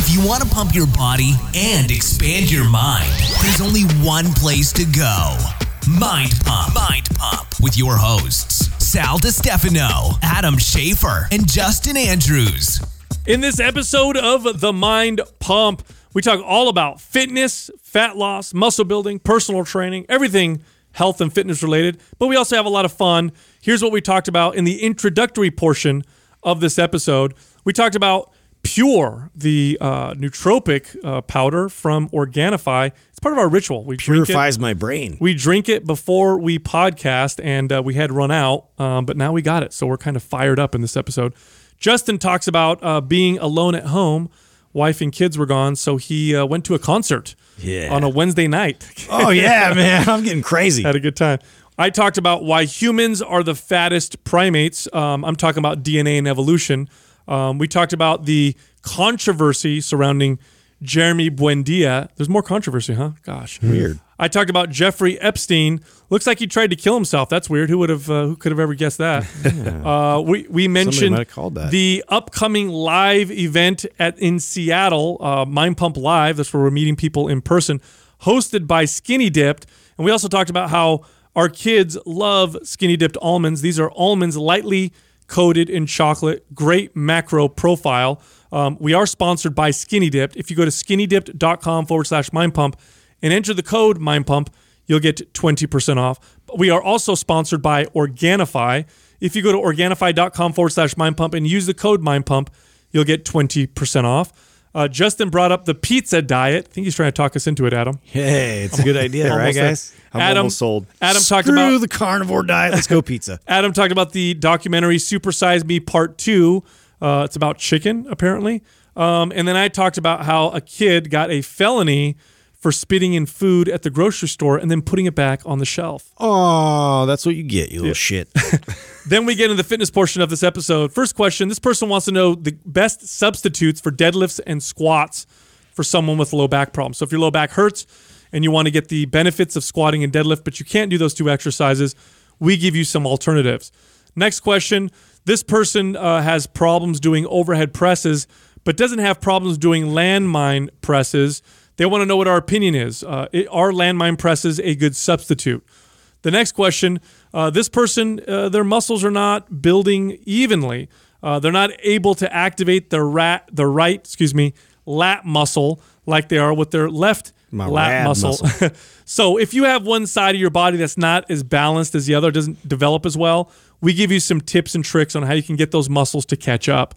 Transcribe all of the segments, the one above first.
If you want to pump your body and expand your mind, there's only one place to go Mind Pump. Mind Pump with your hosts, Sal DiStefano, Adam Schafer, and Justin Andrews. In this episode of The Mind Pump, we talk all about fitness, fat loss, muscle building, personal training, everything health and fitness related. But we also have a lot of fun. Here's what we talked about in the introductory portion of this episode. We talked about Pure, the uh, nootropic uh, powder from Organifi. It's part of our ritual. We. Purifies my brain. We drink it before we podcast, and uh, we had run out, um, but now we got it. So we're kind of fired up in this episode. Justin talks about uh, being alone at home. Wife and kids were gone, so he uh, went to a concert Yeah. on a Wednesday night. Oh yeah, man, I'm getting crazy. had a good time. I talked about why humans are the fattest primates. Um, I'm talking about DNA and evolution. Um, we talked about the controversy surrounding Jeremy Buendia. There's more controversy, huh? Gosh, Weird. I talked about Jeffrey Epstein. Looks like he tried to kill himself. That's weird. Who would have? Uh, who could have ever guessed that? Uh, we we mentioned might have called that. the upcoming live event at in Seattle, uh, Mind Pump Live. That's where we're meeting people in person, hosted by Skinny Dipped. And we also talked about how our kids love Skinny Dipped almonds. These are almonds lightly coated in chocolate. Great macro profile. Um, we are sponsored by Skinny Dipped. If you go to skinnydipped.com forward slash mind pump and enter the code mind pump, you'll get 20% off. But we are also sponsored by Organifi. If you go to organifi.com forward slash mind pump and use the code mind pump, you'll get 20% off. Uh, Justin brought up the pizza diet. I think he's trying to talk us into it, Adam. Hey, it's a good idea, right, guys? I'm Adam, almost sold. Adam talked about the carnivore diet. Let's go pizza. Adam talked about the documentary Super Size Me Part Two. Uh, it's about chicken, apparently. Um, and then I talked about how a kid got a felony for spitting in food at the grocery store and then putting it back on the shelf. Oh, that's what you get, you little shit. Then we get into the fitness portion of this episode. First question this person wants to know the best substitutes for deadlifts and squats for someone with low back problems. So if your low back hurts and you want to get the benefits of squatting and deadlift, but you can't do those two exercises, we give you some alternatives. Next question this person uh, has problems doing overhead presses, but doesn't have problems doing landmine presses. They want to know what our opinion is. Uh, are landmine presses a good substitute? The next question uh, this person, uh, their muscles are not building evenly. Uh, they're not able to activate the, rat, the right, excuse me, lat muscle like they are with their left My lat muscle. muscle. so if you have one side of your body that's not as balanced as the other, doesn't develop as well, we give you some tips and tricks on how you can get those muscles to catch up.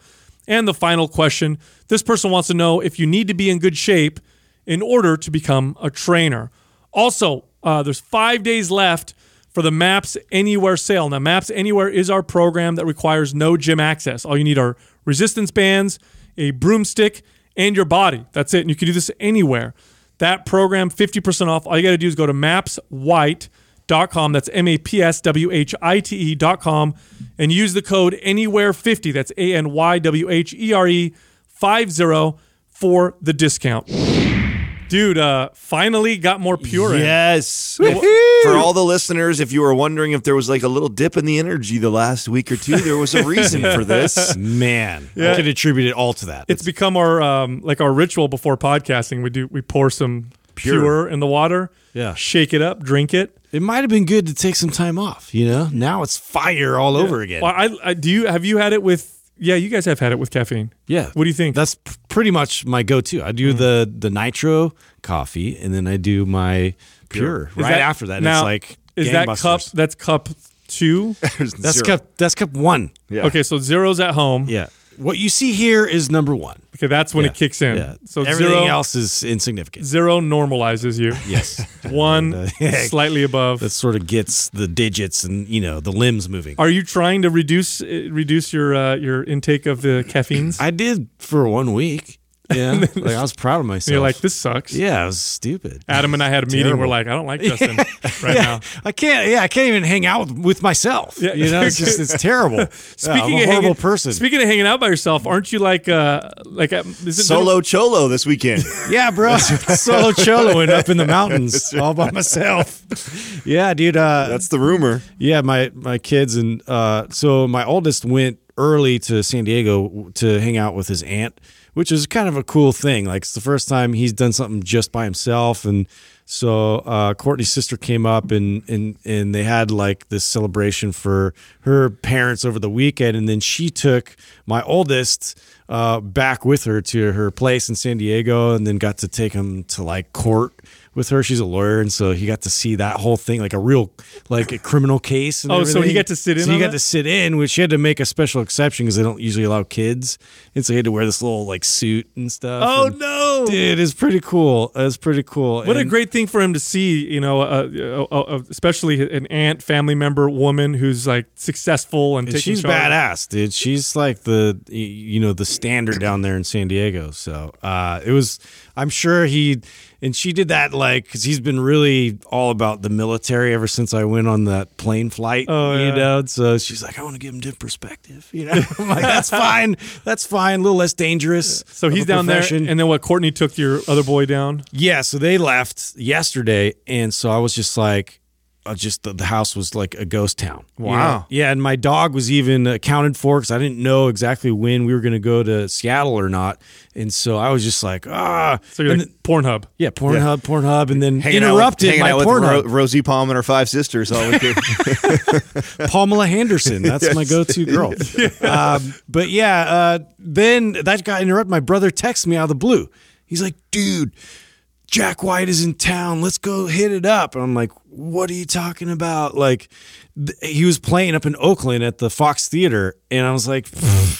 And the final question this person wants to know if you need to be in good shape in order to become a trainer. Also, uh, there's five days left for the Maps Anywhere sale. Now, Maps Anywhere is our program that requires no gym access. All you need are resistance bands, a broomstick, and your body. That's it. And you can do this anywhere. That program, 50% off. All you got to do is go to mapswhite.com. That's M A P S W H I T E.com and use the code anywhere50. That's A N Y W H E R E 50 for the discount. Dude, uh, finally got more pure in. Yes. For all the listeners, if you were wondering if there was like a little dip in the energy the last week or two, there was a reason for this. Man, I can attribute it all to that. It's become our um, like our ritual before podcasting. We do we pour some pure, Pure. in the water, Yeah. shake it up, drink it. it might have been good to take some time off, you know? Now it's fire all over again. Well, I, I do you have you had it with? Yeah, you guys have had it with caffeine. Yeah. What do you think? That's p- pretty much my go-to. I do mm. the the nitro coffee, and then I do my pure, Is right that- after that. and Now, it's like is that cup? That's cup two. That's Zero. cup. That's cup one. Yeah. Okay, so zero's at home. Yeah. What you see here is number one. Okay, that's when Yeah. it kicks in. Yeah. So everything zero else is insignificant. zero normalizes you. Yes. One And, uh, slightly above. that sort of gets the digits and you know the limbs moving. Are you trying to reduce uh, reduce your uh, your intake of the caffeines? I did for one week. Yeah, like I was proud of myself. You're like this sucks. yeah, it was stupid. Adam and I had a meeting. We're like, I don't like Justin right yeah, now. I can't. Yeah, I can't even hang out with, with myself. Yeah. you know, it's just it's terrible. Speaking Yeah, I'm a of horrible hanging, person. Speaking of hanging out by yourself, aren't you like uh like is it Solo cholo this weekend. yeah, bro, solo choloing up in the mountains all by myself. Yeah, dude. Uh, That's the rumor. Yeah, my my kids and uh, so my oldest went early to San Diego to hang out with his aunt which is kind of a cool thing. Like it's the first time he's done something just by himself, and so uh, Courtney's sister came up and and and they had like this celebration for her parents over the weekend, and then she took my oldest uh, back with her to her place in San Diego, and then got to take him to like court with her. She's a lawyer, and so he got to see that whole thing, like a real, like a criminal case. And Oh, so he got to sit in So he got that? to sit in, which he had to make a special exception because they don't usually allow kids, and so he had to wear this little like suit and stuff. Oh and- no! dude, it's pretty cool. It's pretty cool. What a great thing for him to see, you know, uh, uh, uh, especially an aunt, family member, woman who's like successful and, And she's charge. badass, dude. She's like the you know the standard down there in San Diego. So uh, it was. I'm sure he and she did that like because he's been really all about the military ever since I went on that plane flight. Oh, you yeah. know. So she's like, I want to give him different perspective. You know, I'm like that's fine. That's fine. A little less dangerous. So he's down there, and then what? Courtney took your other boy down. Yeah, so they left yesterday, and so I was just like, uh, just the, the house was like a ghost town. you Wow. know? Yeah, and my dog was even accounted for because I didn't know exactly when we were going to go to Seattle or not, and so I was just like, ah. So you're And like then- Pornhub. yeah, Pornhub, Pornhub, and then Hanging interrupted out with, hanging my out with Pornhub. Ro- Rosie Palm and her five sisters. All we could. Pamela Henderson. That's my go-to girl. Um, but yeah, uh, then that guy interrupted. My brother texts me out of the blue. He's like, "Dude, Jack White is in town. Let's go hit it up." And I'm like, "What are you talking about?" Like, th- he was playing up in Oakland at the Fox Theater, and I was like,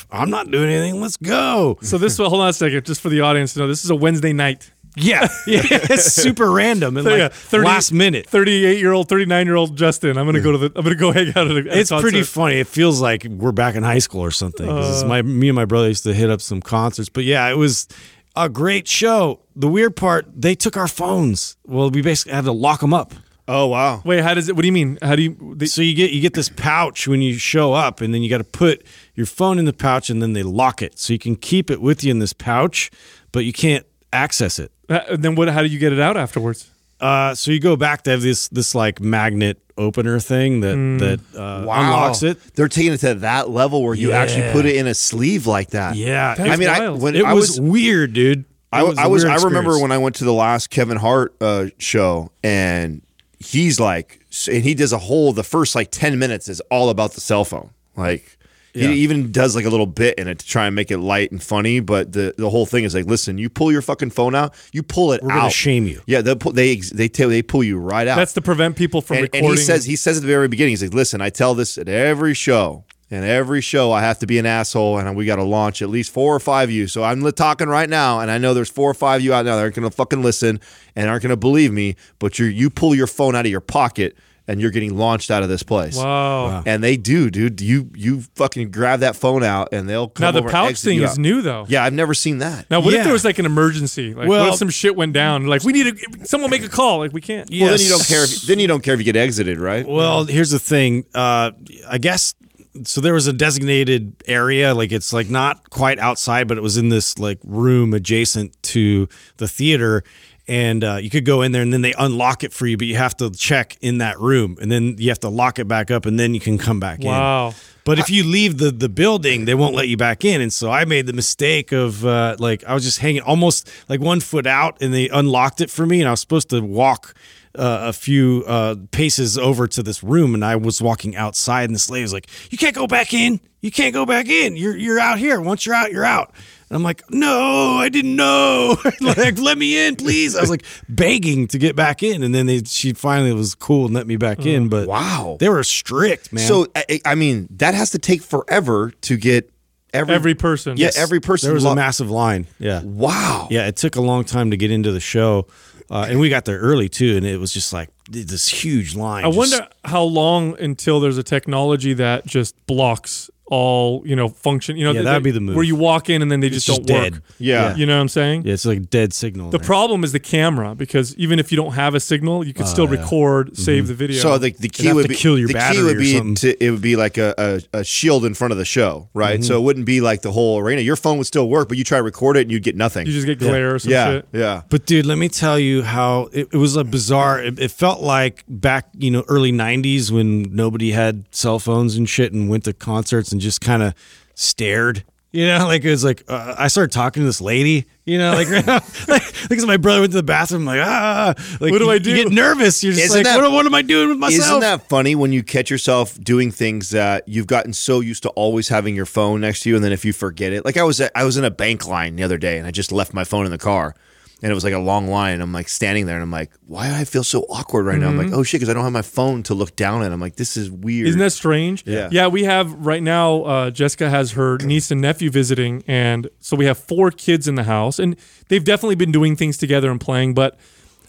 "I'm not doing anything. Let's go." So this, hold on a second, just for the audience to know, this is a Wednesday night. Yeah, yeah, it's super random and like yeah, 30 last minute. 38 year old, 39 year old Justin. I'm gonna go to the. I'm gonna go hang out at a. at a It's pretty funny. It feels like we're back in high school or something. it's uh. my me and my brother used to hit up some concerts. But yeah, it was a great show. The weird part, they took our phones. Well, we basically had to lock them up. oh wow! Wait, how does it? What do you mean? How do you? They, So you get you get this pouch when you show up, and then you got to put your phone in the pouch, and then they lock it so you can keep it with you in this pouch, but you can't access it. uh, then what? How do you get it out afterwards? Uh, so you go back to have this this like magnet opener thing that that uh, unlocks it. They're taking it to that level where you actually put it in a sleeve like that. Yeah, That's I mean, I, when it I was, was weird, dude. I, was a I was. I remember when I went to the last Kevin Hart uh, show, and he's like, and he does a whole. The first like ten minutes is all about the cell phone. Like Yeah. he even does like a little bit in it to try and make it light and funny. But the the whole thing is like, listen, you pull your fucking phone out, you pull it We're out. gonna shame you. Yeah, they pull, they they tell they pull you right out. That's to prevent people from and, and recording. he says he says at the very beginning, he's like, "Listen, I tell this at every show, and every show I have to be an asshole, and we got to launch at least four or five of you. So I'm talking right now, and I know there's four or five of you out there that aren't gonna fucking listen and aren't gonna believe me, but you you pull your phone out of your pocket." And you're getting launched out of this place. wow. And they do, dude. You you fucking grab that phone out, and they'll come Now the over pouch exit thing is new though. Yeah, I've never seen that. Now, what if there was like an emergency? Like, what Well- if some shit went down? Like, we need to, someone make a call. Like, we can't. Well, then you don't care. If, then you don't care if you get exited, right? Well, here's the thing. Uh, I guess so. There was a designated area, like it's like not quite outside, but it was in this like room adjacent to the theater, and uh, you could go in there, and then they unlock it for you, but you have to check in that room, and then you have to lock it back up, and then you can come back in. Wow. But if you leave the the building, they won't let you back in. And so I made the mistake of uh, like I was just hanging almost like one foot out, and they unlocked it for me, and I was supposed to walk. Uh, a few uh, paces over to this room, and I was walking outside, and this lady was like, "You can't go back in. You can't go back in. You're you're out here. Once you're out, you're out." And I'm like, "No, I didn't know. like, let me in, please." I was like begging to get back in, and then they, she finally was cool and let me back in. But Wow. they were strict, man. So I, I mean, that has to take forever to get every Every person. Yeah, every person. there was lo- a massive line. Yeah. Wow. Yeah, it took a long time to get into the show, uh, and we got there early too, and it was just like this huge line. I just- wonder how long until there's a technology that just blocks all, you know, function. You know, Yeah, th- that'd be the move. Where you walk in and then they It's just, just don't dead. work. Yeah. You know what I'm saying? Yeah, it's like a dead signal. The there. problem is the camera because even if you don't have a signal, you can still Oh, yeah. record, mm-hmm. save the video. So the, the key have would to be kill your the key would be to it would be like a, a, a shield in front of the show, right? Mm-hmm. So it wouldn't be like the whole arena. Your phone would still work, but you try to record it and you'd get nothing. you just get glare or some yeah, shit. yeah. But dude, let me tell you how it, it was a bizarre. It, it felt like back, you know, early '90s when nobody had cell phones and shit, and went to concerts and just kind of stared You know, like it was like uh, I started talking to this lady. You know, like like because my brother went to the bathroom. I'm like ah, like What do you- I do? You get nervous. You're just Isn't like, that- what, what am I doing with myself? Isn't that funny when you catch yourself doing things that you've gotten so used to always having your phone next to you, and then if you forget it, like I was at, I was in a bank line the other day, and I just left my phone in the car, and it was like a long line, and I'm like standing there, and I'm like, why do I feel so awkward right now? I'm like, oh shit, because I don't have my phone to look down at. I'm like, this is weird. Mm-hmm. Isn't that strange? Yeah. Yeah, we have right now, uh, Jessica has her niece and nephew visiting. And so we have four kids in the house. And they've definitely been doing things together and playing. But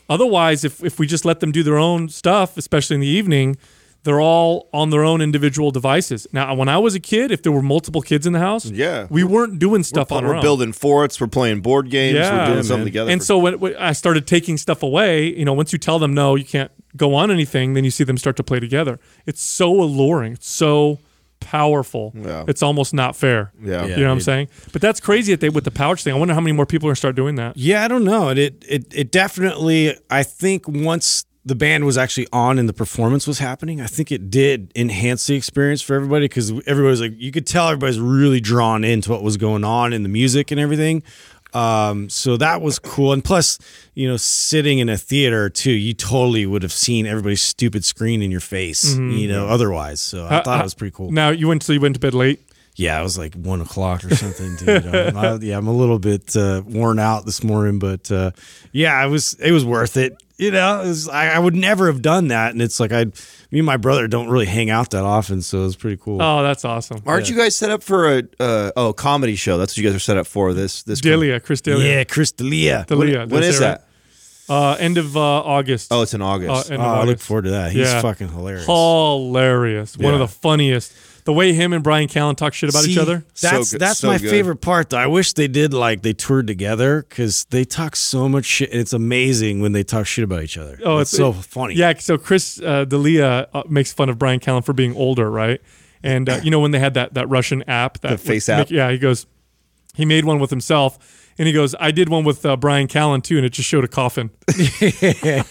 otherwise, if, if we just let them do their own stuff, especially in the evening, they're all on their own individual devices. Now, when I was a kid, if there were multiple kids in the house, Yeah. we weren't doing stuff on our we're own. building forts, we're playing board games, Yeah, we're doing man. something together. And for- so when, when I started taking stuff away, you know, once you tell them no, you can't go on anything, then you see them start to play together. It's so alluring. It's so powerful. Yeah. It's almost not fair. Yeah. You know what I'm it- saying? But that's crazy that they with the pouch thing. I wonder how many more people are gonna start doing that. Yeah, I don't know. It, it it it definitely. I think once the band was actually on and the performance was happening, I think it did enhance the experience for everybody because everybody was like, you could tell everybody's really drawn into what was going on in the music and everything. Um, so that was cool. And plus, you know, sitting in a theater too, you totally would have seen everybody's stupid screen in your face, you know, otherwise. So I Uh, thought uh, it was pretty cool. Now you went so you went to bed late. Yeah, it was like one o'clock or something, dude. Um, I, yeah, I'm a little bit uh, worn out this morning, but uh, yeah, it was it was worth it. You know, was, I, I would never have done that, and it's like I, me and my brother don't really hang out that often, so it was pretty cool. Oh, that's awesome. Aren't you guys set up for a uh, oh comedy show? That's what you guys are set up for. This this D'Elia, Chris D'Elia. yeah, Chris D'Elia. Delia. When is that? Uh, end of uh, August. Oh, it's in August. Uh, end Oh, of I look forward to that. He's Yeah. fucking hilarious. Hilarious. One of the funniest. The way him and Bryan Callen talk shit about each other. That's So good- that's so my good. favorite part. Though I wish they did like they toured together because they talk so much shit. And it's amazing when they talk shit about each other. Oh, it's, it's- so it- funny. Yeah, so Chris uh, D'Elia uh, makes fun of Bryan Callen for being older, right? And uh, you know when they had that that Russian app, that The face would app? make- yeah, he goes, he made one with himself, and he goes, I did one with uh, Bryan Callen too, and it just showed a coffin. Yeah,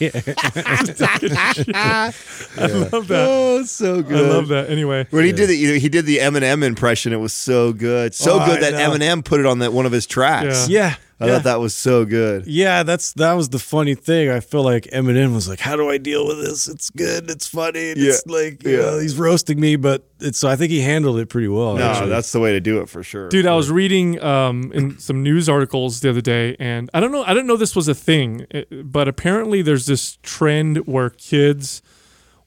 I love that. oh, so good. I love that. Anyway, When he did the you know, he did the Eminem impression, it was so good, so Oh, good I that know. Eminem put it on that one of his tracks. yeah. I yeah. thought that was so good. Yeah, that's that was the funny thing. I feel like Eminem was like, "How do I deal with this? It's good, it's funny, and it's like, you yeah. know, he's roasting me, but it's." So I think he handled it pretty well. No, actually. that's the way to do it for sure. Dude, I was reading um, in some news articles the other day, and I don't know. I didn't know this was a thing, eh, but apparently there's this trend where kids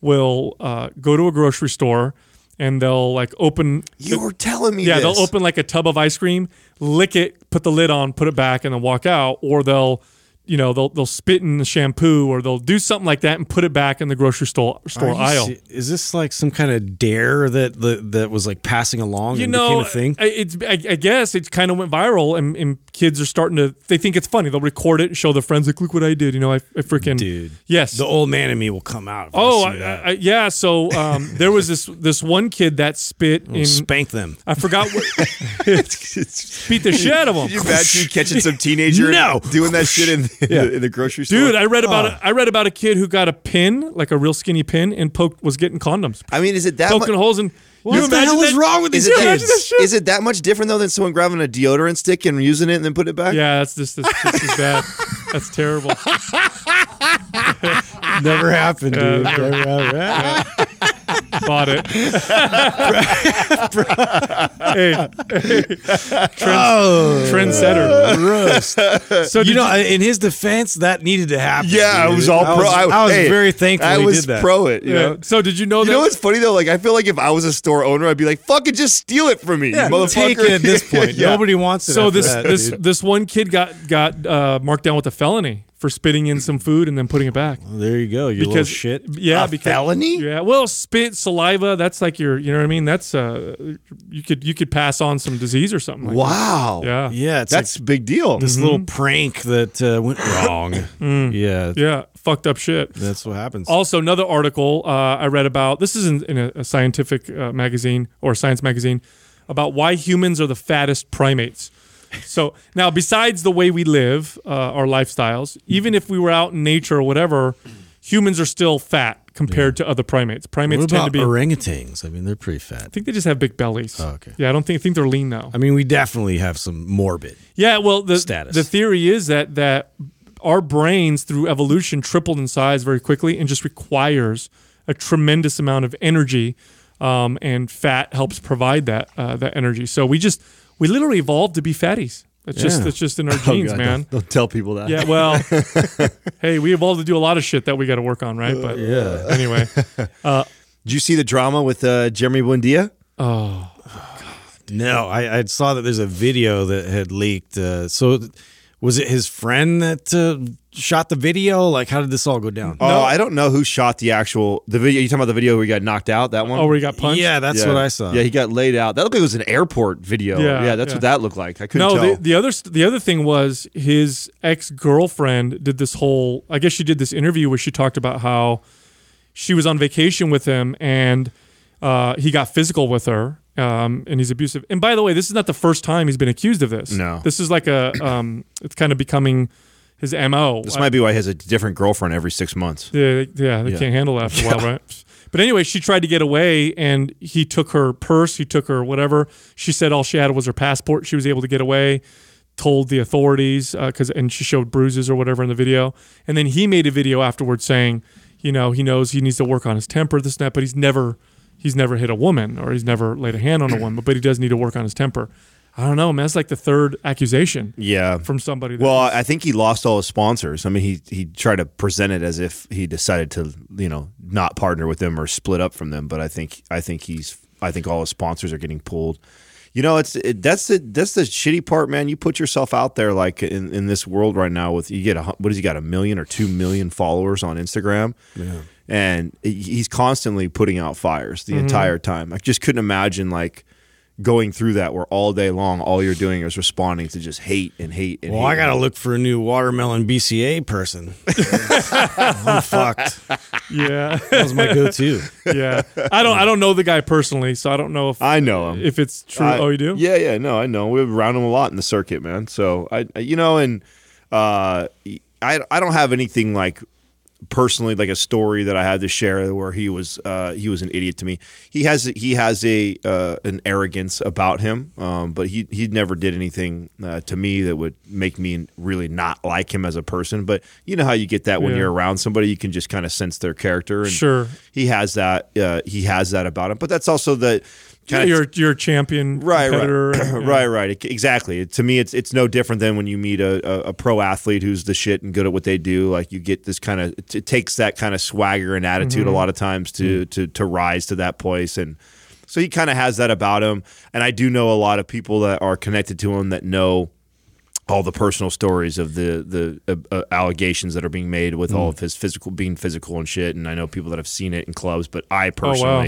will uh, go to a grocery store and they'll like open. you were telling me Yeah, this. they'll open like a tub of ice cream, lick it, put the lid on, put it back, and then walk out. Or they'll, you know, they'll they'll spit in the shampoo, or they'll do something like that and put it back in the grocery store store aisle. se- Is this like some kind of dare that that, that was like passing along you and know, became a thing? I- it's I, I guess it kind of went viral, and, and kids are starting to. They think it's funny. They'll record it and show their friends, like, "Look what I did." You know, I, I freaking Dude, Yes. the old man in me will come out. If oh, I I, that. I, yeah. So um, there was this this one kid that spit in. spank them. I forgot what beat the shit out of them. Can you imagine catching some teenager No. doing that shit in, in, the, in the grocery store? Dude, I read about Oh. a, I read about a kid who got a pin, like a real skinny pin, and poked was getting condoms, I mean, is it that poking much? holes in. What the hell is wrong with these it, imagine that kids? shit? is it that much different though than someone grabbing a deodorant stick and using it and then putting it back? Yeah, that's just, that's just as bad. That's terrible. Never happened, dude. Never happened. Bought it. hey, hey. Trend, Oh, trendsetter. gross. So you did know, in his defense, that needed to happen. Yeah, I was all I pro. Was, I, I was hey, very thankful I he was did that. pro it. You yeah. know. So did you know You that? know what's funny though? Like I feel like if I was a store owner, I'd be like, "Fucking just steal it from me, Yeah, you motherfucker." take it at this point. Yeah. Nobody wants it. so after this that, this dude. this one kid got got uh, marked down with a felony for spitting in some food and then putting it back. Well, there you go. You little Because shit. Yeah, A because felony? Yeah, well, spit, saliva. That's like your. You know what I mean? That's uh, you could you could pass on some disease or something. Like Wow. That. Yeah. Yeah, it's That's like big deal. this little prank that uh, went wrong. yeah, Yeah. Fucked up shit. that's what happens. Also, another article uh, I read about this is in, in a, a scientific uh, magazine or science magazine about why humans are the fattest primates. So now, besides the way we live, uh, our lifestyles, even if we were out in nature or whatever, humans are still fat compared to other primates. Primates What tend to be. orangutans? I mean, they're pretty fat. I think they just have big bellies. Oh, okay. Yeah, I don't think I think they're lean though. I mean, we definitely have some morbid. Yeah, well, the Status. the theory is that that our brains through evolution tripled in size very quickly and just requires a tremendous amount of energy, um, and fat helps provide that uh, that energy. So we just we literally evolved to be fatties. It's just Yeah. it's just in our Oh, genes, God, man. Don't, don't tell people that. Yeah, well, hey, we evolved to do a lot of shit that we got to work on, right? But Yeah. anyway, uh, Did you see the drama with uh, Jeremy Buendia? oh, No, I, I saw that there's a video that had leaked. Uh, so, was it his friend that uh, shot the video? Like, how did this all go down? Oh, I don't know who shot the actual the video. You talking about the video where he got knocked out? That one? oh, where he got punched? yeah, that's Yeah. what I saw. Yeah, he got laid out. That looked like it was an airport video. Yeah, Yeah, that's yeah. what that looked like. I couldn't No, tell. the, the other the other thing was his ex girlfriend did this whole. I guess she did this interview where she talked about how she was on vacation with him and uh, he got physical with her. Um, and he's abusive. And by the way, this is not the first time he's been accused of this. No. this is like a. Um, it's kind of becoming his mo. this might be why he has a different girlfriend every six months. Yeah, yeah, they Yeah. can't handle that after a while, right? But anyway, she tried to get away, and he took her purse, he took her whatever. She said all she had was her passport. She was able to get away. Told the authorities because, and she showed bruises or whatever in the video. And then he made a video afterwards saying, you know, he knows he needs to work on his temper, this and that, but he's never, he's never hit a woman or he's never laid a hand on a woman, but he does need to work on his temper. I don't know, man. That's like the third accusation Yeah. from somebody. Well, was- I think he lost all his sponsors. I mean, he he tried to present it as if he decided to, you know, not partner with them or split up from them. But I think I think he's I think all his sponsors are getting pulled. You know, it's it, that's the that's the shitty part, man. You put yourself out there like in, in this world right now with you get a what has he got a million or two million followers on Instagram, and he's constantly putting out fires the entire time. I just couldn't imagine like going through that where all day long all you're doing is responding to just hate and hate and Well, hate. I got to look for a new watermelon BCAA person. I'm fucked. yeah, That was my go-to. yeah. I don't, I don't know the guy personally, so I don't know if I know him. if it's true. I- oh, you do? Yeah, yeah. No, I know. We've around him a lot in the circuit, man. So I, I- you know, and uh, I, I don't have anything like personally like a story that I had to share where he was uh, he was an idiot to me. He has he has a uh, an arrogance about him, um, but he he never did anything uh, to me that would make me really not like him as a person. But you know how you get that when Yeah. you're around somebody, you can just kind of sense their character. And Sure. he has that uh, he has that about him. But that's also the Yeah, you're you're a champion right, right, and- right, right. Exactly. To me, it's it's no different than when you meet a, a, a pro athlete who's the shit and good at what they do. Like you get this kind of it, takes that kind of swagger and attitude Mm-hmm. a lot of times to to to rise to that place and. So he kind of has that about him, and I do know a lot of people that are connected to him that know all the personal stories of the the uh, uh, allegations that are being made with Mm. all of his physical being physical and shit. And I know people that have seen it in clubs, but I Oh, wow.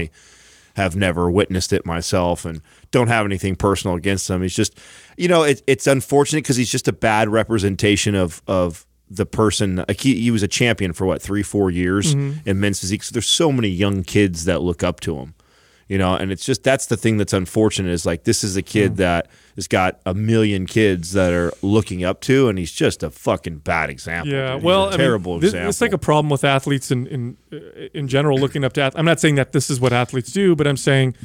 Have never witnessed it myself and don't have anything personal against him. He's just, you know, it, it's unfortunate because he's just a bad representation of of the person. Like he, he was a champion for what three, four years Mm-hmm. in men's physique. So there's so many young kids that look up to him. You know, and it's just that's the thing that's unfortunate is like this is a kid Mm. that has got a million kids that are looking up to, and he's just a fucking bad example. Yeah, dude. Well, mean, terrible this- example. It's like a problem with athletes in in in general looking up to. ath- I'm not saying that this is what athletes do, but I'm saying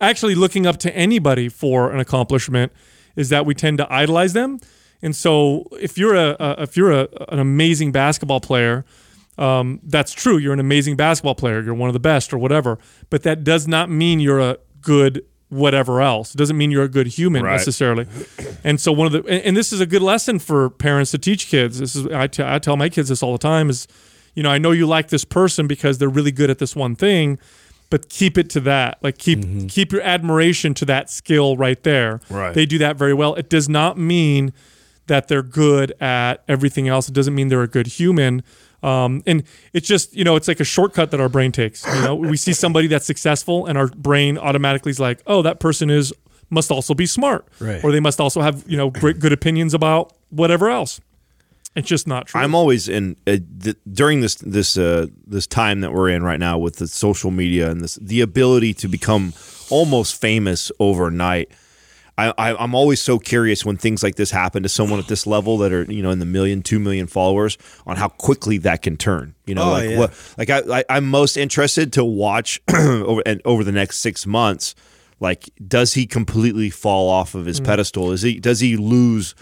actually looking up to anybody for an accomplishment is that we tend to idolize them. And so if you're a, a if you're a, an amazing basketball player, um, that's true. You're an amazing basketball player. You're one of the best or whatever. But that does not mean you're a good whatever else. It doesn't mean you're a good human Right. necessarily. And so one of the and, and this is a good lesson for parents to teach kids. This is I I tell my kids this all the time is you know, I know you like this person because they're really good at this one thing, but keep it to that. Like keep keep your admiration to that skill right there. Right. They do that very well. It does not mean that they're good at everything else. It doesn't mean they're a good human. Um, and it's just, you know, it's like a shortcut that our brain takes. You know, we see somebody that's successful and our brain automatically is like, oh, that person is must also be smart. Right. Or they must also have, you know, great good opinions about whatever else. It's just not true. I'm always in uh, th- during this this uh, this time that we're in right now with the social media and this the ability to become almost famous overnight. I, I I'm always so curious when things like this happen to someone at this level that are you know in the million, two million followers on how quickly that can turn. You know, Oh, like yeah. what like I, I I'm most interested to watch over and over the next six months. Like, does he completely fall off of his mm. pedestal? Is he does he lose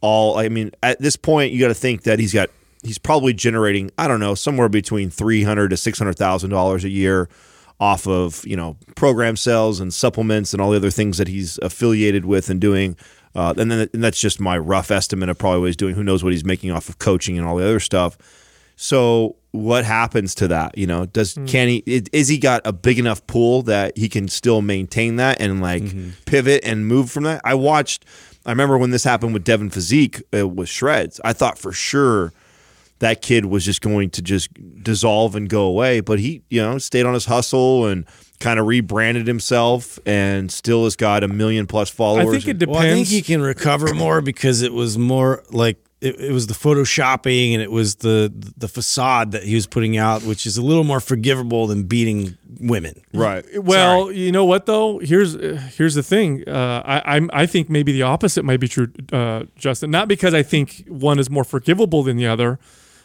all? I mean, at this point, you got to think that he's got he's probably generating I don't know somewhere between three hundred to six hundred thousand dollars a year off of you know program sales and supplements and all the other things that he's affiliated with and doing. Uh, and then and that's just my rough estimate of probably what he's doing. Who knows what he's making off of coaching and all the other stuff. So what happens to that? You know, does can he is he got a big enough pool that he can still maintain that and like pivot and move from that? I watched. I remember when this happened with Devin Physique uh, with Shredz. I thought for sure that kid was just going to just dissolve and go away. But he, you know, stayed on his hustle and kind of rebranded himself and still has got a million plus followers. I think it depends. Well, I think he can recover more because it was more like it, it was the photoshopping and it was the the facade that he was putting out, which is a little more forgivable than beating women. right. Well, you know what though? Here's uh, here's the thing. Uh, I I'm, I think maybe the opposite might be true, uh, Justin. Not because I think one is more forgivable than the other,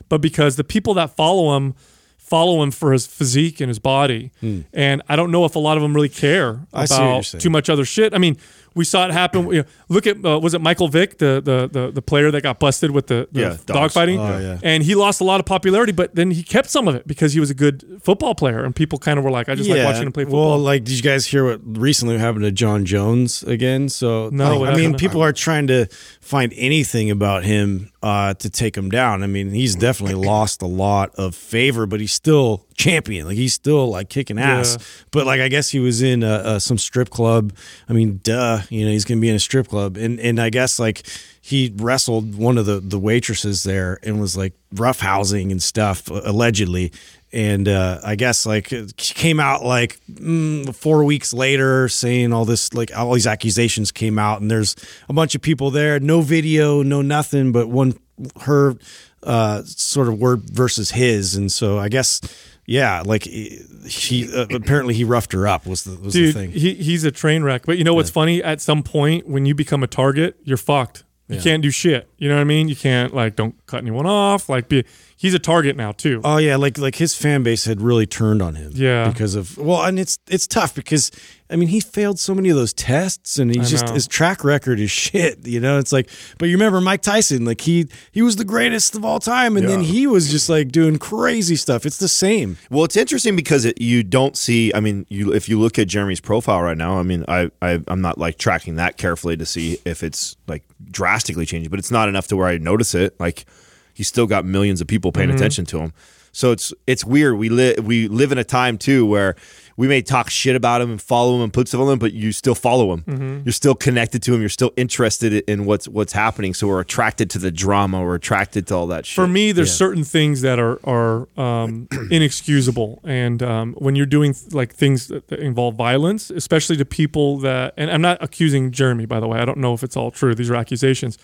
but because the people that follow him follow him for his physique and his body, hmm. and I don't know if a lot of them really care. I see what you're about too much other shit. I mean. We saw it happen. You know, look at uh, was it Michael Vick, the, the the the player that got busted with the, the Yeah, dogfighting, Oh, yeah. and he lost a lot of popularity. But then he kept some of it because he was a good football player, and people kind of were like, "I just like watching him play football." Well, like, did you guys hear what recently happened to Jon Jones again? So, No, like, I mean, people are trying to find anything about him uh, to take him down. I mean, he's definitely lost a lot of favor, but he's still champion. Like, he's still like kicking ass. Yeah. But like, I guess he was in uh, uh, some strip club. I mean, duh, you know, he's gonna be in a strip club, and and I guess like he wrestled one of the the waitresses there and was like roughhousing and stuff allegedly. And uh, I guess like came out like mm, four weeks later saying all this like all these accusations came out and there's a bunch of people there. No video no nothing but one her uh, sort of word versus his. And so I guess yeah like he uh, apparently he roughed her up was the was Dude, the thing he he's a train wreck. But you know what's funny? At some point, when you become a target, you're fucked. You can't do shit. You know what I mean? You can't like don't cut anyone off. Like be he's a target now too. Oh yeah, like like his fan base had really turned on him. Yeah. because of well, and it's it's tough because I mean he failed so many of those tests, and he's just know. his track record is shit. You know, it's like, but you remember Mike Tyson? Like he he was the greatest of all time, and then he was just like doing crazy stuff. It's the same. Well, it's interesting because it, you don't see. I mean, you if you look at Jeremy's profile right now, I mean, I, I I'm not like tracking that carefully to see if it's like drastically changing, but it's not enough to where I notice it. Like he's still got millions of people paying attention to him. So it's it's weird. We live we live in a time too where we may talk shit about him and follow him and put stuff on him, but you still follow him. You're still connected to him. You're still interested in what's what's happening. So we're attracted to the drama. We're attracted to all that shit. For me, there's certain things that are are um, inexcusable, and um, when you're doing like things that, that involve violence, especially to people that, and I'm not accusing Jeremy, by the way. I don't know if it's all true. These are accusations,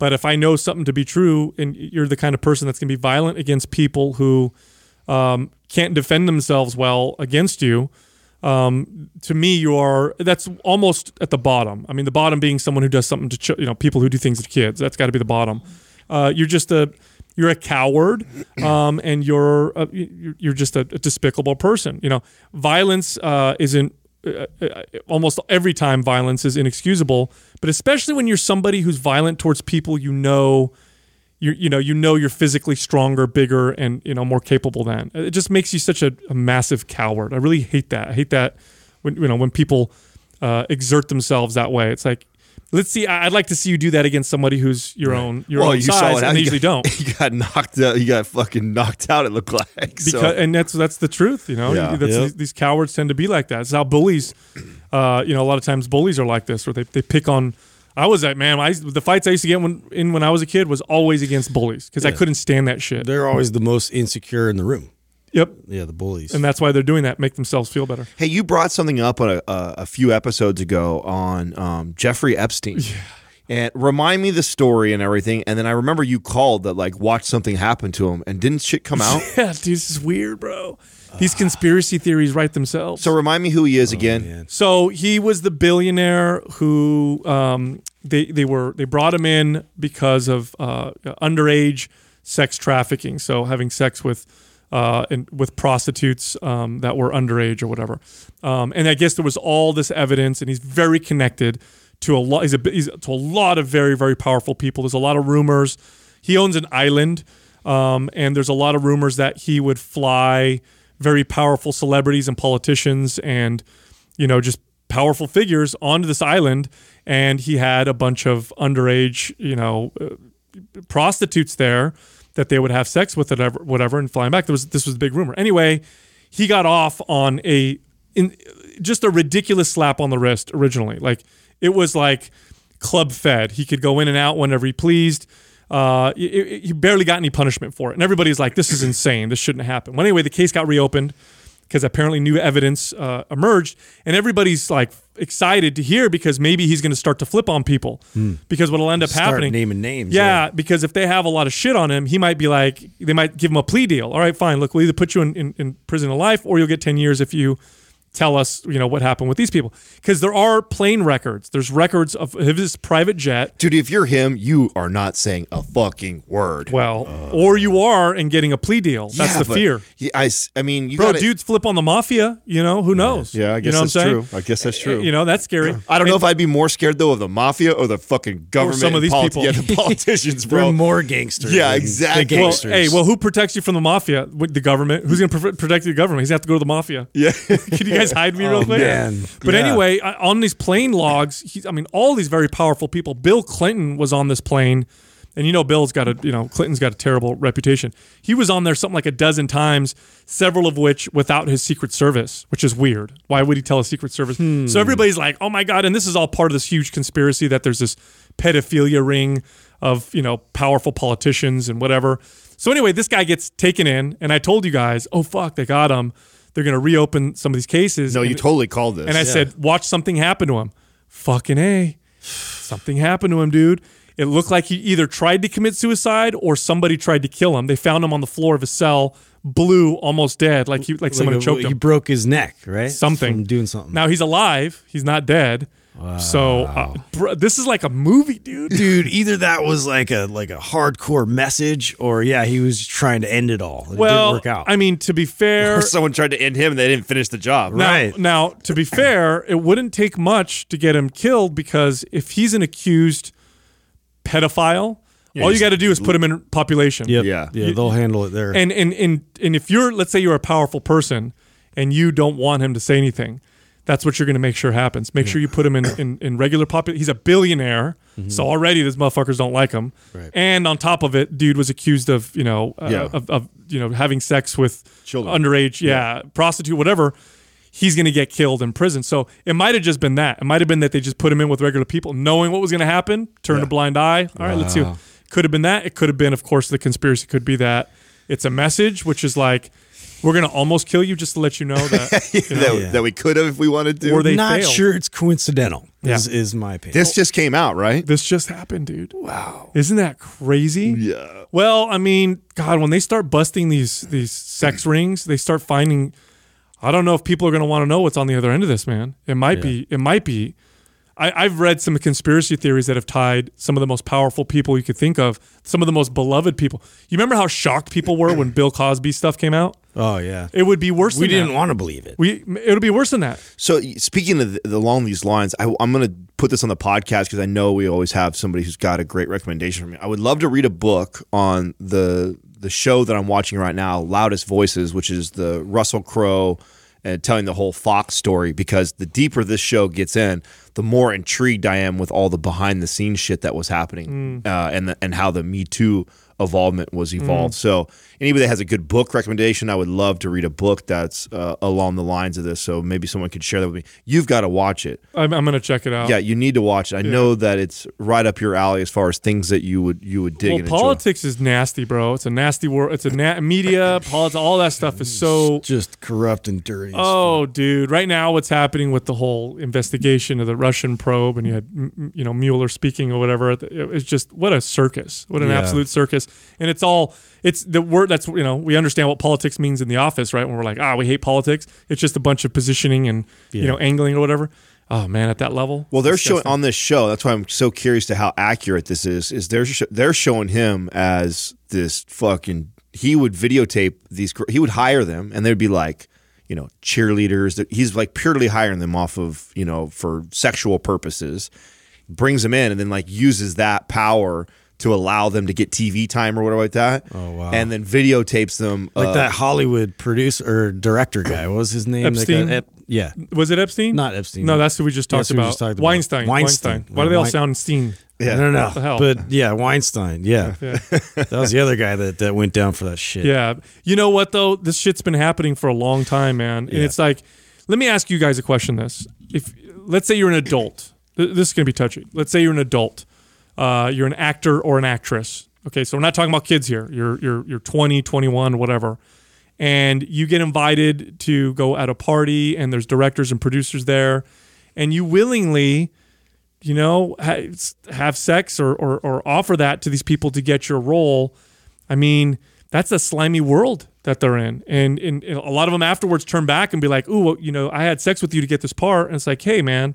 but if I know something to be true, and you're the kind of person that's going to be violent against people who um, can't defend themselves well against you, um, to me, you are that's almost at the bottom. I mean, the bottom being someone who does something to ch- you know people who do things to kids. That's got to be the bottom. Uh, you're just a you're a coward, um, and you're a, you're you're just a, a despicable person. You know, violence uh, isn't. Uh, uh, almost every time violence is inexcusable, but especially when you're somebody who's violent towards people you know you you know you know you're physically stronger, bigger, and you know more capable than. It just makes you such a, a massive coward. I really hate that. I hate that when you know when people uh, exert themselves that way. It's like let's see. I'd like to see you do that against somebody who's your own your well, own you size, saw it. and they usually got, don't. You got knocked out. You got fucking knocked out. It looked like. Because, so, and that's that's the truth, you know. Yeah. That's, Yep. these, these cowards tend to be like that. It's how bullies, uh, you know, a lot of times bullies are like this, where they, they pick on. I was that man. I, the fights I used to get when in when I was a kid was always against bullies because I couldn't stand that shit. They're always the most insecure in the room. Yep, Yeah, the bullies. and that's why they're doing that, make themselves feel better. hey, you brought something up on a, a, a few episodes ago on um, Jeffrey Epstein. And remind me the story and everything. And then I remember you called that like watched something happen to him and didn't shit come out. Yeah, dude, this is weird, bro. These conspiracy theories write themselves. so remind me who he is again. So he was the billionaire who um, they they were they brought him in because of uh, underage sex trafficking. So having sex with uh, and with prostitutes um, that were underage or whatever. Um, and I guess there was all this evidence, and he's very connected to a lot. He's, he's to a lot of very very powerful people. There's a lot of rumors. He owns an island, um, and there's a lot of rumors that he would fly very powerful celebrities and politicians and you know just powerful figures onto this island and he had a bunch of underage you know uh, prostitutes there that they would have sex with whatever whatever and flying back. There was this was a big rumor. Anyway he got off on a in just a ridiculous slap on the wrist originally. Like it was like club fed. He could go in and out whenever he pleased. Uh, he barely got any punishment for it. And everybody's like this is insane. This shouldn't happen. Well anyway the case got reopened because apparently new evidence uh, emerged, and everybody's like excited to hear because maybe he's going to start to flip on people. Because what'll end up Start happening, naming names, yeah, yeah. because if they have a lot of shit on him, he might be like, they might give him a plea deal. All right, fine. Look, we'll either put you in, in, in prison of life, or you'll get ten years if you tell us, you know, what happened with these people. Because there are plane records. There's records of his private jet. Dude, if you're him, you are not saying a fucking word. Well, or you are and getting a plea deal. That's Yeah, the but- fear. Yeah, I, s- I mean, you Bro, gotta, dudes flip on the mafia. You know who knows? Yeah, I You guess know what that's I'm saying? true. I guess that's true. You know that's scary. I don't know if I'd be more scared though of the mafia or the fucking government. some of these politi- people. Yeah, the politicians, They're bro. more gangsters. Yeah, exactly. The Well, gangsters. hey, well, who protects you from the mafia? The government. Who's going to protect the government? He's going to have to go to the mafia. yeah. Can you guys hide me oh, real quick? man. But Yeah. anyway, on these plane logs, he, I mean, all these very powerful people. Bill Clinton was on this plane, and you know, Bill's got a, you know, Clinton's got a terrible reputation. He was on there something like a dozen times, several of which without his Secret Service, which is weird. Why would he tell a Secret Service? So hmm. everybody's like, oh my god, and this is all part of this huge conspiracy that there's this pedophilia ring of you know powerful politicians and whatever. So anyway, this guy gets taken in, and I told you guys, oh fuck, they got him. They're going to reopen some of these cases. No, you totally called this. and I said, watch something happen to him. Fucking A. Something happened to him, dude. It looked like he either tried to commit suicide or somebody tried to kill him. They found him on the floor of his cell, blue, almost dead, like he like someone Like, had choked he him. He broke his neck, right? Something. From doing something. Now he's alive. He's not dead. So uh, br- this is like a movie, dude. dude, either that was like a like a hardcore message, or yeah, he was trying to end it all. It well, didn't work out. I mean, to be fair, or someone tried to end him and they didn't finish the job. Now, Right. now, to be fair, it wouldn't take much to get him killed because if he's an accused pedophile, all you got to do is put him in population. Yep. Yeah. yeah, they'll handle it there. And and and and if you're, let's say, you're a powerful person and you don't want him to say anything, that's what you're going to make sure happens. Make sure you put him in in, in regular population. He's a billionaire, so already these motherfuckers don't like him. Right. And on top of it, dude was accused of you know uh, Yeah. of, of you know having sex with Children. underage, yeah, prostitute, whatever. He's going to get killed in prison. So it might have just been that. It might have been that they just put him in with regular people, knowing what was going to happen, turned a blind eye. All right, let's see. Could have been that. It could have been, of course, the conspiracy could be that it's a message, which is like, we're going to almost kill you just to let you know that. you know, that, that we could have if we wanted to. Or they Not failed. sure it's coincidental. Is, Yeah. is my opinion. this just came out, right? this just happened, dude. Wow. Isn't that crazy? Yeah. Well, I mean, God, when they start busting these these sex rings, they start finding. I don't know if people are going to want to know what's on the other end of this, man. It might be. It might be. I, I've read some conspiracy theories that have tied some of the most powerful people you could think of, some of the most beloved people. You remember how shocked people were when Bill Cosby stuff came out? oh yeah, It would be worse. we than didn't that. want to believe it. We it would be worse than that. So speaking of the, along these lines, I, I'm going to put this on the podcast because I know we always have somebody who's got a great recommendation for me. I would love to read a book on the the show that I'm watching right now, Loudest Voices, which is the Russell Crowe and telling the whole Fox story. Because the deeper this show gets in, the more intrigued I am with all the behind the scenes shit that was happening, uh, and the, and how the Me Too evolvement was evolved. So anybody that has a good book recommendation, I would love to read a book that's uh, along the lines of this. So maybe someone could share that with me. You've got to watch it. I'm, I'm gonna check it out. Yeah, you need to watch it. I know that it's right up your alley as far as things that you would you would dig Well, and enjoy. politics is nasty, bro. It's a nasty world. It's a na- media, politics, all that stuff is so. Just corrupt and dirty. Oh, dude! Right now, what's happening with the whole investigation of the Russian probe, and you had m- m- you know Mueller speaking or whatever. It's just what a circus! What an Yeah. absolute circus! And it's all it's the word that's you know we understand what politics means in the office, right? When we're like, ah, we hate politics. It's just a bunch of positioning and you know angling or whatever. Oh man, at that level. Well, they're it's showing on this show. That's why I'm so curious to how accurate this is. Is they're sh- they're showing him as this fucking. He would videotape these. He would hire them, and they'd be like, you know, cheerleaders. He's like purely hiring them off of you know for sexual purposes. Brings them in, and then like uses that power to allow them to get TV time or whatever like that. Oh, wow. And then videotapes them like uh, that Hollywood producer or director guy. What was his name? That guy- Epstein? Ep- yeah. Was it Epstein? Not Epstein. No, that's who we just talked who we about. just talked about. Weinstein. Weinstein. Weinstein. Why do they all sound Steen? Yeah. No, no, What the hell? But yeah, Weinstein. Yeah. Yeah. that was the other guy that, that went down for that shit. Yeah. You know what though? This shit's been happening for a long time, man. And Yeah. it's like, let me ask you guys a question. This, if let's say you're an adult, this is gonna be touchy. Let's say you're an adult, uh, you're an actor or an actress. Okay, so we're not talking about kids here. You're you're you're 20, 21, whatever, and you get invited to go at a party, and there's directors and producers there, and you willingly you know, ha- have sex or, or, or offer that to these people to get your role. I mean, that's a slimy world that they're in. And, and, and a lot of them afterwards turn back and be like, ooh, well, you know, I had sex with you to get this part. And it's like, hey, man,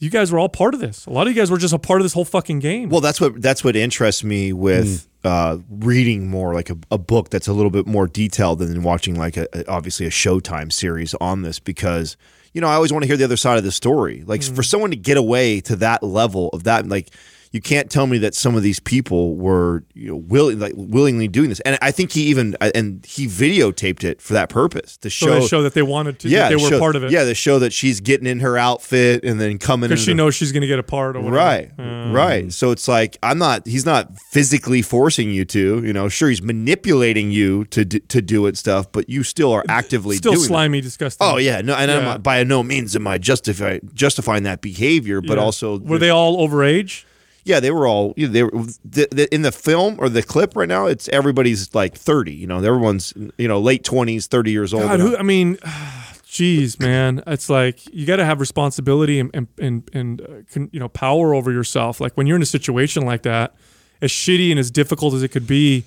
you guys were all part of this. A lot of you guys were just a part of this whole fucking game. Well, that's what that's what interests me with uh, reading more like a, a book that's a little bit more detailed than watching like a, a- obviously a Showtime series on this because you know I always want to hear the other side of the story. Like for someone to get away to that level of that, like you can't tell me that some of these people were you know, willing like willingly doing this. And I think he even and he videotaped it for that purpose to so show. they show that they wanted to, yeah, they were show- part of it. Yeah, to show that she's getting in her outfit and then coming Because she the- knows she's going to get a part or whatever. Right, Uh, right. So it's like I'm not. He's not physically forcing you to. You know, sure he's manipulating you to d- to do it stuff, but you still are actively Still doing that. slimy, disgusting. Oh yeah, no, and I'm Yeah. by no means am I justify justifying that behavior, but Yeah. also Were they all overage? Yeah, they were all. You know, they were the, the, in the film or the clip right now. It's everybody's like thirty. You know, everyone's you know late twenties, thirty years old. God, who, I mean, geez, man, it's like you got to have responsibility and and and, and uh, con, you know power over yourself. Like when you're in a situation like that, as shitty and as difficult as it could be,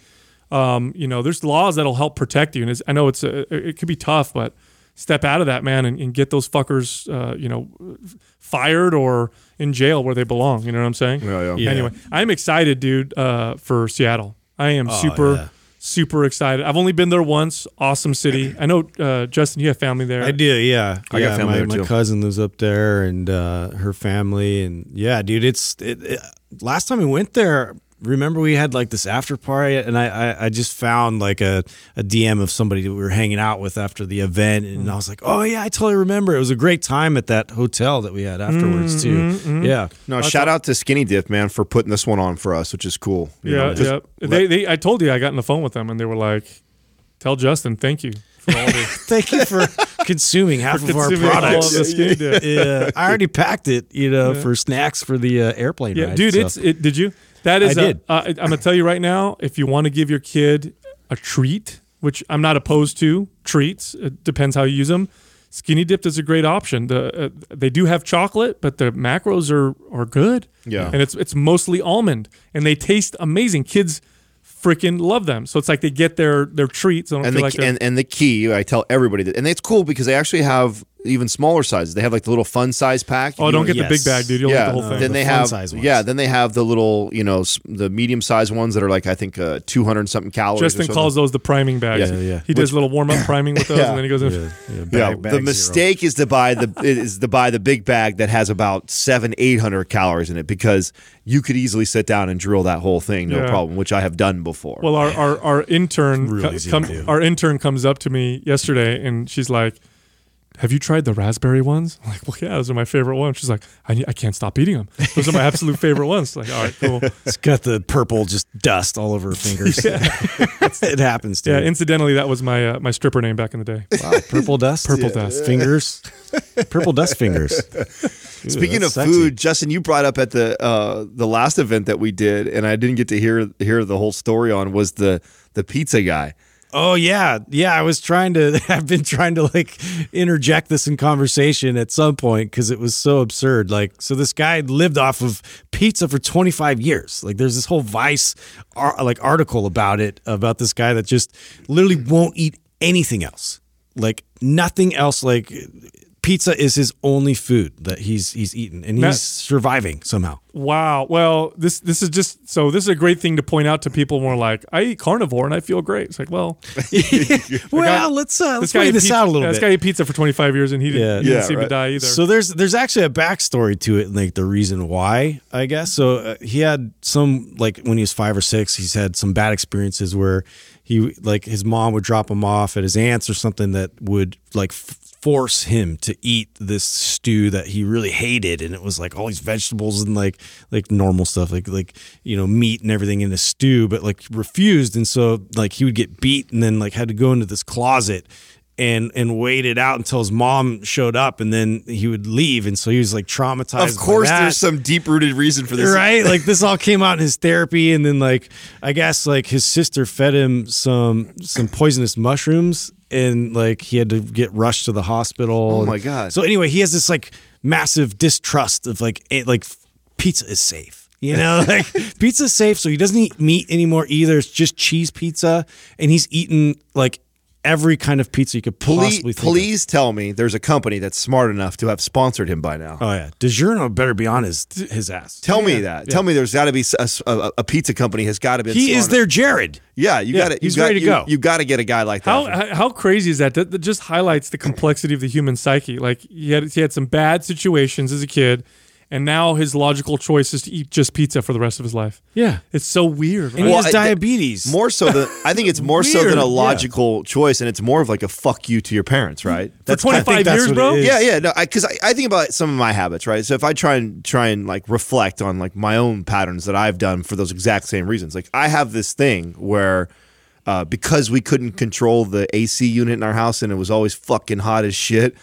um, you know, there's laws that'll help protect you. And I know it's a, it could be tough, but step out of that, man, and, and get those fuckers, uh, you know, fired or in jail where they belong. You know what I'm saying? Yeah, yeah. Yeah. Anyway, I'm excited, dude, uh, for Seattle. I am super. Oh, yeah. Super excited! I've only been there once. Awesome city. I know, uh, Justin. You have family there. I do, yeah. I got family my, there, my cousin lives up there, and uh, her family, and yeah, dude. It's it, it, last time we went there. Remember, we had like this after party, and I I, I just found like a, a DM of somebody that we were hanging out with after the event, and mm. I was like, oh yeah, I totally remember. It was a great time at that hotel that we had afterwards too. Mm-hmm, mm-hmm. Yeah, no, shout out to Skinny Dipped man for putting this one on for us, which is cool. You Yeah, know, just yeah. They, they, I told you I got on the phone with them, and they were like, "Tell Justin, thank you for all the thank you for consuming half of our consuming all products. of the yeah, I already packed it, you know, for snacks for the uh, airplane Yeah, ride. dude, so. it's it. Did you? That is. I a- did. uh, I'm gonna tell you right now. If you want to give your kid a treat, which I'm not opposed to, treats. It depends how you use them. Skinny dipped is a great option. The uh, they do have chocolate, but the macros are are good. Yeah. and it's it's mostly almond, and they taste amazing. Kids freaking love them. So it's like they get their their treats. And the like and, and the key I tell everybody that, and it's cool because they actually have even smaller sizes. They have like the little fun size pack. oh, You don't know, get the big bag, dude. You'll yeah, the whole thing. then The they have size ones. yeah, then they have the little you know the medium sized ones that are like I think uh, two hundred something calories. Justin something. calls those the priming bags. Yeah, yeah. He does a little warm up priming with those, Yeah. and then he goes in. yeah, yeah, Yeah, bag- bag the zero. mistake is to buy the is to buy the big bag that has about seven eight hundred calories in it because you could easily sit down and drill that whole thing no Yeah. problem, which I have done before. Well, our our, our intern Really co- easy come- our intern comes up to me yesterday and she's like, have you tried the raspberry ones? I'm like, well, yeah, those are my favorite ones. She's like, I, need, I can't stop eating them. Those are my absolute favorite ones. Like, all right, cool. It's got the purple just dust all over her fingers. it happens, Yeah, dude. incidentally, that was my uh, my stripper name back in the day. wow, purple dust. Purple dust. Fingers. Purple dust fingers. Ooh, Speaking of sexy. food, Justin, you brought up at the uh, the last event that we did, and I didn't get to hear hear the whole story on was the the pizza guy. Oh yeah, yeah. I was trying to. I've been trying to like interject this in conversation at some point because it was so absurd. Like, so this guy lived off of pizza for 25 years. Like, there's this whole Vice like article about it about this guy that just literally won't eat anything else. Like nothing else. Like pizza is his only food that he's he's eaten, and he's Now- surviving somehow. Wow. Well, this this is just so this is a great thing to point out to people when we're like, I eat carnivore and I feel great. It's like, well, Well, let's uh, let's this guy weigh this pizza, out a little yeah, bit. This guy ate pizza for 25 years and he didn't, Yeah. he didn't Yeah, seem to die either. So there's there's actually a backstory to it, and like the reason why, I guess. So uh, he had some like when he was five or six, he's had some bad experiences where he like his mom would drop him off at his aunt's or something that would like f- force him to eat this stew that he really hated, and it was like all these vegetables and like like normal stuff, like like you know meat and everything in a stew, but like refused, and so like he would get beat and then like had to go into this closet and and waited out until his mom showed up and then he would leave. And so he was like traumatized Of course, there's some deep rooted reason for this, right? Like this all came out in his therapy and then like i guess like his sister fed him some some poisonous mushrooms and like he had to get rushed to the hospital. Oh my God. so anyway he has this like massive distrust of like it, like pizza is safe. You know, like pizza's safe, so he doesn't eat meat anymore either. It's just cheese pizza, and he's eaten like every kind of pizza you could possibly Please, think of. please tell me there's a company that's smart enough to have sponsored him by now. Oh yeah, DiGiorno better be on his his ass. Tell me that. Tell me there's got to be a, a, a pizza company has got to be. he is their Jared. Yeah, you Yeah, got to. he's got, ready to you, go. You got to get a guy like that. How how how crazy is that? that? That just highlights the complexity of the human psyche. Like he had he had some bad situations as a kid, and now his logical choice is to eat just pizza for the rest of his life. Yeah, It's so weird. and he? Well, has I- diabetes. more so than I think it's more so than a yeah. logical choice, and it's more of like a fuck you to your parents, right? for 25 years, bro. Yeah, yeah, no, because I, I, think about some of my habits, right? So if I try and try and like reflect on like my own patterns that I've done for those exact same reasons, like I have this thing where uh, because we couldn't control the AC unit in our house and it was always fucking hot as shit,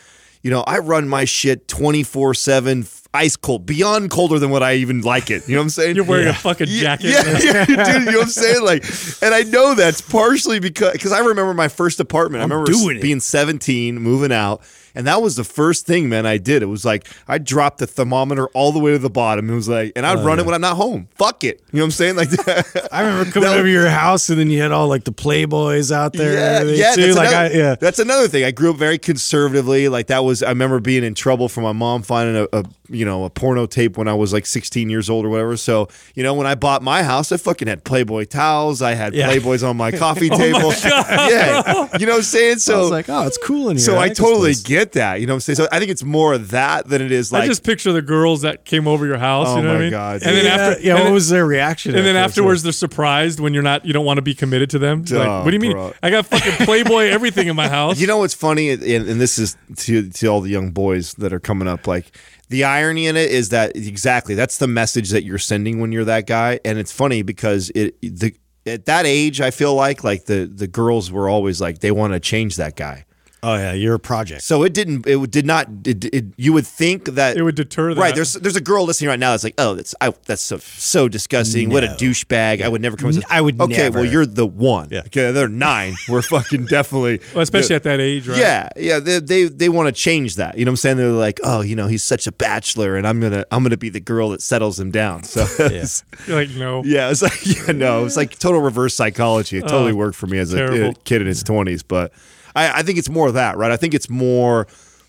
you know, I run my shit twenty four seven. Ice cold, beyond colder than what I even like it. You know what I'm saying? You're wearing a fucking jacket. Yeah, yeah, dude. You know what I'm saying? Like, and I know that's partially because because I remember my first apartment. i remember doing it. being 17, moving out, and that was the first thing, man. I did. It was like I dropped the thermometer all the way to the bottom. It was like, and I'd Oh, run it when I'm not home. Fuck it. You know what I'm saying? Like, I remember coming That- over to your house, and then you had all like the Playboys out there. Yeah, yeah, that's like another, I, yeah. That's another thing. I grew up very conservatively. Like that was. I remember being in trouble for my mom finding a, a you know a porno tape when I was like 16 years old or whatever. So you know when I bought my house, I fucking had Playboy towels. I had Yeah. Playboys on my coffee oh table. yeah, you know what I'm saying. So I was like, oh, it's cool in here. so I, like this totally place. get that. You know what I'm saying. So I think it's more of that than it is like. I just picture the girls that came over your house. Oh you know my what I mean? God, And then yeah, after, yeah, what then- was their reaction? and then at first? afterwards, they're surprised when you're not, you don't want to be committed to them. It's like, Oh, what do you mean? bro. I got fucking Playboy everything in my house. You know what's funny, and, and this is to to all the young boys that are coming up. Like the irony in it is that exactly that's the message that you're sending when you're that guy, and it's funny because it the at that age, I feel like like the the girls were always like they want to change that guy. Oh yeah, you're a project. So it didn't. It did not. It, it, you would think that It would deter that. Right. There's there's a girl listening right now that's like, oh, that's I, that's so so disgusting. What a No. douchebag. I would never come. N- I would Okay, never. well, you're the one. Yeah. Okay, they're nine. We're fucking definitely. Well, especially at that age, right? Yeah, yeah, they they, they want to change that. You know what I'm saying? They're like, oh, you know, he's such a bachelor, and I'm gonna I'm gonna be the girl that settles him down. So yeah, You're like, no. Yeah. It's like yeah, no, it's like total reverse psychology. It totally Oh, worked for me as a, terrible. a kid in his 20s, but I, I think it's more of that, right? I think it's more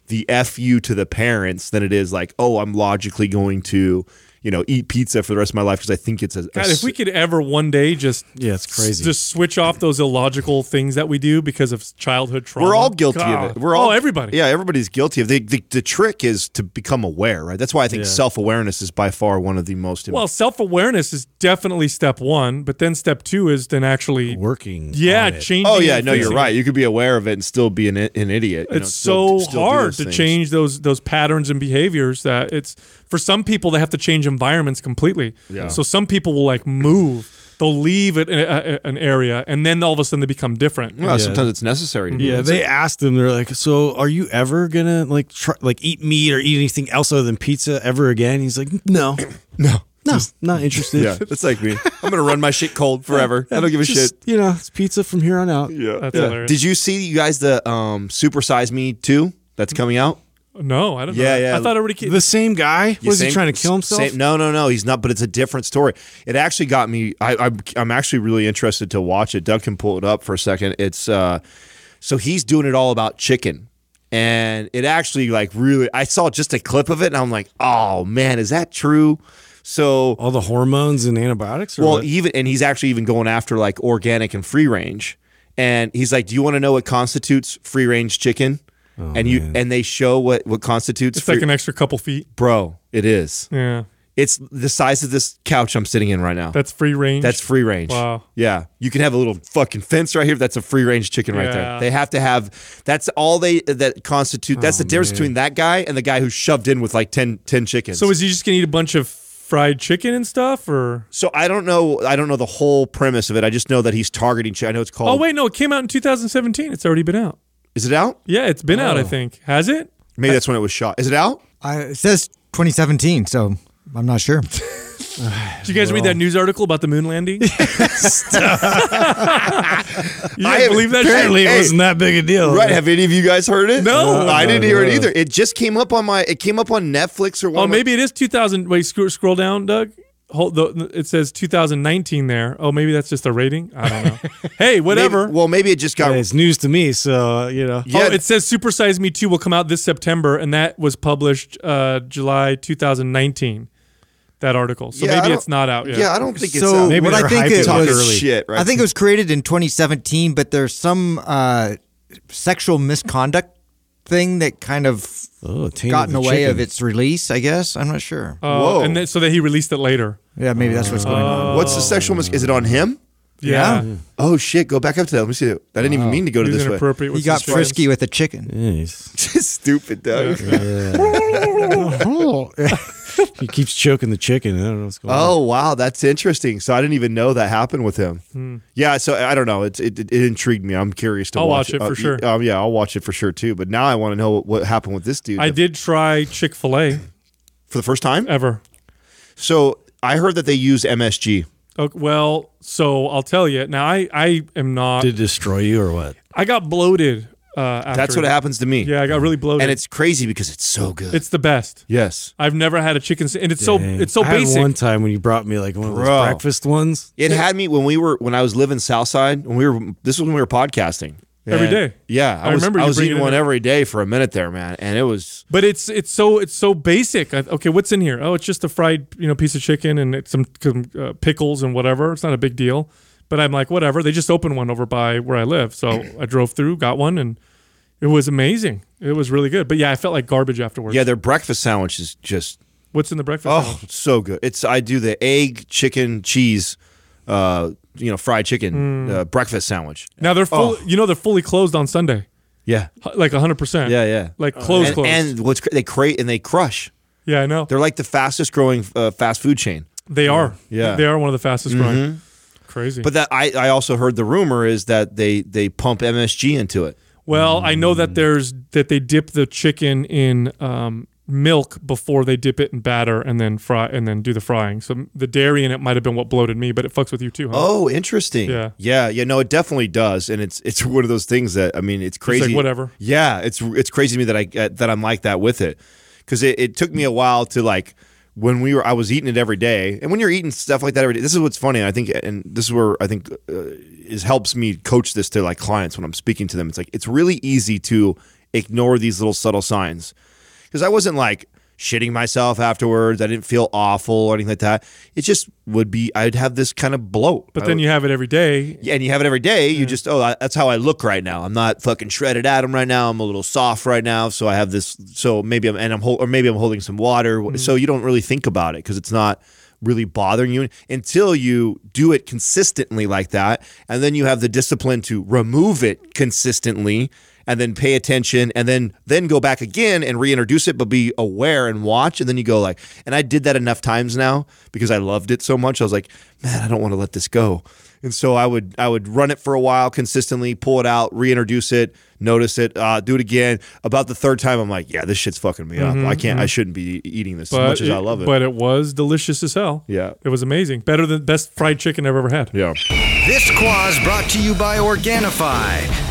the f you to the parents than it is like, oh, I'm logically going to you know, eat pizza for the rest of my life because I think it's a, a God, if we could ever one day just Yeah, it's crazy. just switch off those illogical things that we do because of childhood trauma. We're all guilty God. of it. We're all oh, everybody. Yeah, everybody's guilty of it. The, the, the trick is to become aware, right? That's why I think Yeah. self awareness is by far one of the most. important. Well, self awareness is definitely step one, but then step two is then actually working. yeah, on it. changing. oh yeah, no, you're right. You could be aware of it and still be an, an idiot. you know, It's still- so still hard to things. change those those patterns and behaviors that it's for some people they have to change environments completely. Yeah. So some people will like move. They'll leave it, a, a- an area, and then all of a sudden they become different. Well, sometimes it's necessary. To do Yeah, that. they asked him. They're like, "So, are you ever gonna like try, like eat meat or eat anything else other than pizza ever again?" He's like, "No, no. no, not interested." Yeah, that's like me. I'm gonna run my shit cold forever. I don't give a Just, shit. You know, it's pizza from here on out. Yeah. That's hilarious. Did you see you guys the um Super Size Me 2 that's coming out? No, I don't know. Yeah, yeah. I thought everybody. Ca- The same guy was he trying to kill himself? same- no, no, no. He's not. But it's a different story. It actually got me. I, I, I'm actually really interested to watch it. Doug can pull it up for a second. It's uh, so he's doing it all about chicken, and it actually like really. I saw just a clip of it, and I'm like, oh man, is that true? So All the hormones and antibiotics. Or well, what? even and he's actually even going after like organic and free range. And he's like, "Do you want to know what constitutes free range chicken?" Oh, and you man. and they show what what constitutes it's free, like an extra couple feet. bro. It is. Yeah, It's the size of this couch I'm sitting in right now. that's free range. That's free range. Wow. Yeah. You can have a little fucking fence right here. That's a free range chicken right there. They have to have that's all they that constitute that's the oh, difference between that guy and the guy who shoved in with like 10, 10 chickens. so is he just gonna eat a bunch of fried chicken and stuff, or? so I don't know I don't know the whole premise of it. I just know that he's targeting chi- I know it's called Oh wait, no, it came out in 2017. It's already been out. Is it out? Yeah, it's been out. I Oh. think has it? Maybe that's when it was shot. Is it out? I, it says 2017, so I'm not sure. Did you guys read that news article about the moon landing? you I- believe that? apparently shit? it wasn't that big a deal. Right. Have any of you guys heard it? No. I didn't No, hear it either. It just came up on my. It came up on Netflix or oh, one. Oh, of my- maybe it is 2000. Wait, scroll, scroll down, Doug. Hold the, it says 2019 there. Oh, maybe that's just a rating. I don't know. hey, Maybe- whatever. well, maybe it just got. Yeah, it's news to me, so uh, you know. Yeah. Oh, it says Super Size Me 2 will come out this September, and that was published uh, July 2019. That article. So Yeah, maybe it's not out yet. yeah, I don't think it's so out. Maybe what I they're think hyping it it was, early. shit, right? I think it was created in 2017, but there's some uh, sexual misconduct thing that kind of Oh, got in the the way chicken. of its release. I guess I'm not sure. Oh, Whoa. and then, so that he released it later. Yeah, maybe that's what's going on. What's the sexual? Mis- is it on him? Yeah. Oh shit! Go back up to that. Let me see. I didn't even mean to go to He was this way. inappropriate. He with got his frisky with a chicken. Jeez. Stupid Doug. he keeps choking the chicken. I don't know what's going on. Oh wow, that's interesting. So I didn't even know that happened with him. Yeah, so I don't know. It, it it intrigued me. I'm curious to I'll watch, watch it for Uh, sure. Um, yeah, I'll watch it for sure too. But now I want to know what, what happened with this dude I did try Chick fil A for the first time. ever. So I heard that they use MSG. Okay, well, so I'll tell you. Now, I, I am not. Did it destroy you or what? I got bloated. Uh, after That's what happens to me. Yeah, I got really bloated. and it's crazy because it's so good. it's the best. yes. I've never had a chicken, sa- and it's so it's so I had basic. one time when you brought me like one of those Bro. breakfast ones. It had me when we were when I was living Southside. When we were this was when we were podcasting Every And- day. Yeah, I, I was, remember I was eating one every day for a minute there, man, and it was But it's it's so it's so basic. I, okay, what's in here? Oh, it's just a fried you know piece of chicken and it's some, some uh, pickles and whatever. It's not a big deal. But I'm like, whatever. They just opened one over by where I live, so I drove through, got one, and it was amazing. It was really good. But yeah, I felt like garbage afterwards. yeah. Their breakfast sandwich is just What's in the breakfast? oh sandwich? so good. It's I do the egg, chicken, cheese, uh, you know, fried chicken Mm. uh, breakfast sandwich. Now they're full. Oh. You know they're fully closed on Sunday, Yeah, H- like 100. percent yeah, yeah. Like closed, and, closed. and what's cra- they create and they crush. yeah, I know They're like the fastest growing uh, fast food chain. they are. Yeah. Mm-hmm. they are one of the fastest growing. Crazy. But that I, I also heard the rumor is that they they pump MSG into it. Well, I know Mm. that there's that they dip the chicken in um, milk before they dip it in batter and then fry and then do the frying. So the dairy in it might have been what bloated me, but it fucks with you too, huh? Oh, interesting. Yeah. yeah, yeah. No, it definitely does, and it's it's one of those things that I mean, it's crazy. like, whatever. Yeah, it's it's crazy to me that I uh, that I'm like that with it because it, it took me a while to like when we were I was eating it every day, and when you're eating stuff like that every day, this is what's funny. I think, and this is where I think uh, is helps me coach this to like clients when I'm speaking to them. It's like it's really easy to ignore these little subtle signs because I wasn't like shitting myself afterwards. I didn't feel awful or anything like that. It just would be I'd have this kind of bloat. But I then would- you have it every day. yeah, and you have it every day. You just oh, I- that's how I look right now. I'm not fucking shredded Adam right now. I'm a little soft right now, so I have this. So maybe I'm and I'm or maybe I'm holding some water. Mm-hmm. So you don't really think about it because it's not really bothering you until you do it consistently like that, and then you have the discipline to remove it consistently. And then pay attention, and then then go back again and reintroduce it, but be aware and watch. And then you go like, and I did that enough times now because I loved it so much. I was like, man, I don't want to let this go. And so I would I would run it for a while consistently, pull it out, reintroduce it, notice it, uh, do it again. About the third time, I'm like, yeah, this shit's fucking me up. I can't. I shouldn't be eating this as But much as I love it. But it was delicious as hell. Yeah. It was amazing. Better than best fried chicken I've ever had. yeah. This Quah's brought to you by Organifi.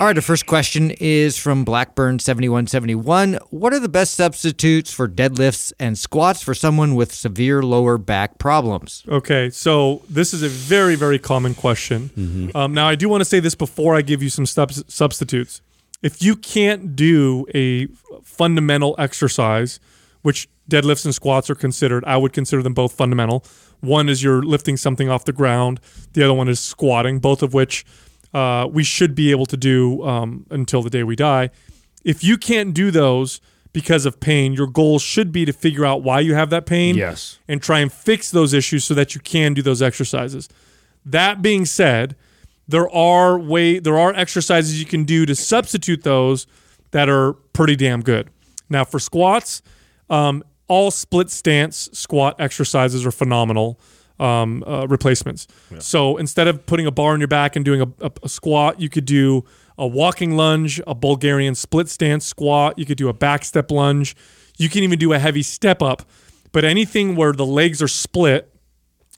All right, the first question is from Blackburn7171. What are the best substitutes for deadlifts and squats for someone with severe lower back problems? Okay, so this is a very, very common question. Um, now, I do want to say this before I give you some subs- substitutes. If you can't do a fundamental exercise, which deadlifts and squats are considered, I would consider them both fundamental. One is you're lifting something off the ground, the other one is squatting, both of which uh, we should be able to do um, until the day we die. If you can't do those because of pain, your goal should be to figure out why you have that pain Yes. and try and fix those issues so that you can do those exercises. That being said, there are way there are exercises you can do to substitute those that are pretty damn good. Now for squats, um, all split stance squat exercises are phenomenal um, uh, replacements. So instead of putting a bar on your back and doing a, a, a squat, you could do a walking lunge, a Bulgarian split stance squat. You could do a back step lunge. You can even do a heavy step up. But anything where the legs are split,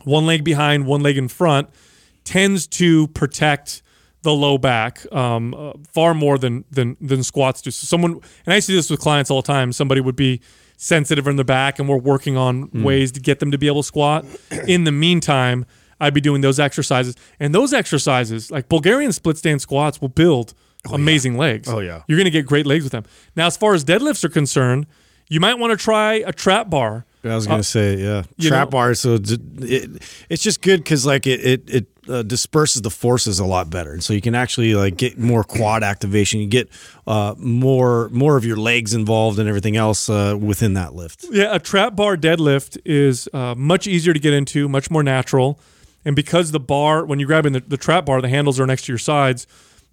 one leg behind, one leg in front, tends to protect the low back um, uh, far more than than than squats do. So someone, and I see this with clients all the time. Somebody would be sensitive in the back, and we're working on hmm. ways to get them to be able to squat. In the meantime, I'd be doing those exercises, and those exercises, like Bulgarian split stand squats, will build oh, amazing legs. Oh, yeah. you're going to get great legs with them. Now, as far as deadlifts are concerned, you might want to try a trap bar. I was gonna say, yeah, trap know- bar. So it, it's just good because like it it, it uh, disperses the forces a lot better, and so you can actually like get more quad activation. You get uh, more more of your legs involved and everything else uh, within that lift. Yeah, a trap bar deadlift is uh, much easier to get into, much more natural. And because the bar, when you're grabbing the, the trap bar, the handles are next to your sides.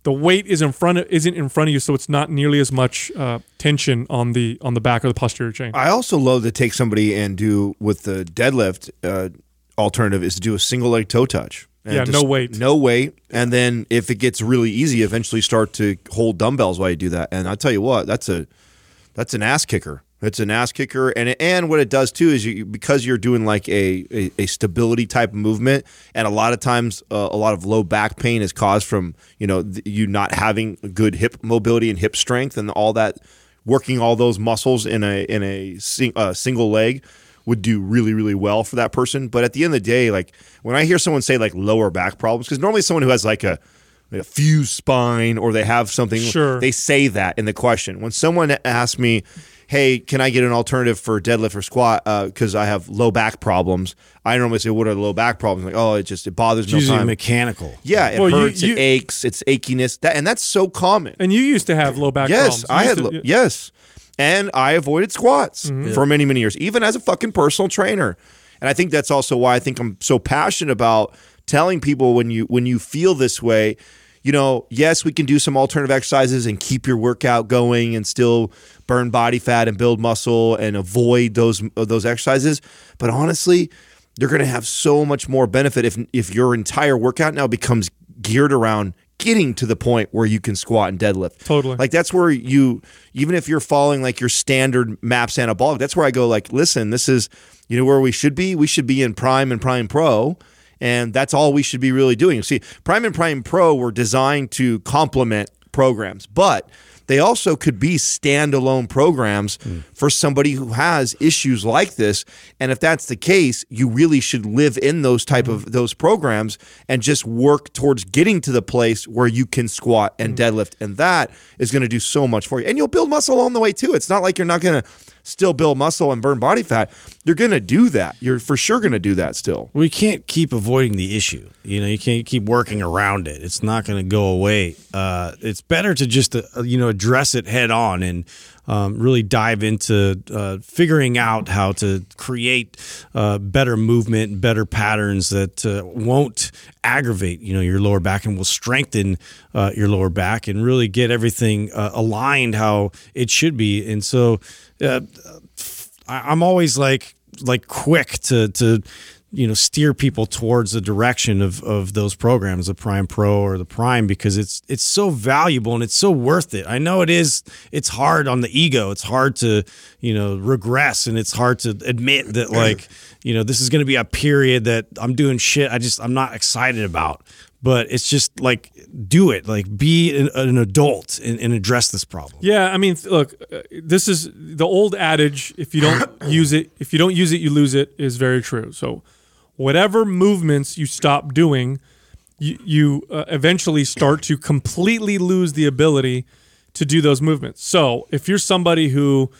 The weight is in front of, isn't in front of you, so it's not nearly as much uh, tension on the on the back of the posterior chain. I also love to take somebody and do with the deadlift uh, alternative is to do a single leg toe touch. And Yeah, no weight. No weight. And then if it gets really easy, eventually start to hold dumbbells while you do that. And I tell you what, that's a that's an ass kicker. It's an ass kicker, and and what it does too is you because you're doing like a a, a stability type movement, and a lot of times uh, a lot of low back pain is caused from you know th- you not having good hip mobility and hip strength, and all that working all those muscles in a in a sing, uh, single leg would do really really well for that person. But at the end of the day, like when I hear someone say like lower back problems, because normally someone who has like a a fused spine or they have something Sure. they say that in the question. When someone asks me, "Hey, can I get an alternative for deadlift or squat because I have low back problems?" I normally say, "What are the low back problems?" Like, "Oh, it just it bothers It's me." all usually time." mechanical. yeah, it Well, hurts, you- it aches, it's achiness, that, and that's so common. and you used to have low back yes, problems. I had to- lo- yes, and I avoided squats Mm-hmm. for many many years, even as a fucking personal trainer. And I think that's also why I think I'm so passionate about telling people when you when you feel this way, you know, yes, we can do some alternative exercises and keep your workout going and still burn body fat and build muscle and avoid those those exercises. But honestly, you're going to have so much more benefit if if your entire workout now becomes geared around getting to the point where you can squat and deadlift. Totally. Like that's where you even if you're following like your standard maps anabolic, that's where I go like, listen, this is you know where we should be. We should be in prime and prime pro. And that's all we should be really doing. See, Prime and Prime Pro were designed to complement programs, but they also could be standalone programs hmm. for somebody who has issues like this. And if that's the case, you really should live in those type of hmm. those programs and just work towards getting to the place where you can squat and hmm. deadlift. And that is going to do so much for you. And you'll build muscle along the way too. It's not like you're not going to still build muscle and burn body fat. You're going to do that. You're for sure going to do that still. We can't keep avoiding the issue. You know, you can't keep working around it. It's not going to go away. Uh, it's better to just, uh, you know, address it head on and um, really dive into uh, figuring out how to create uh, better movement, better patterns that uh, won't aggravate, you know, your lower back and will strengthen uh, your lower back and really get everything uh, aligned how it should be. And so, uh, I'm always like like quick to to you know steer people towards the direction of of those programs the prime pro or the prime because it's it's so valuable and it's so worth it i know it is it's hard on the ego it's hard to you know regress and it's hard to admit that like you know this is going to be a period that i'm doing shit i just i'm not excited about but it's just like do it like be an, an adult and, and address this problem Yeah, I mean, look, uh, this is the old adage: if you don't use it, if you don't use it, you lose it. Is very true. So, whatever movements you stop doing, you, you uh, eventually start to completely lose the ability to do those movements. So, if you're somebody who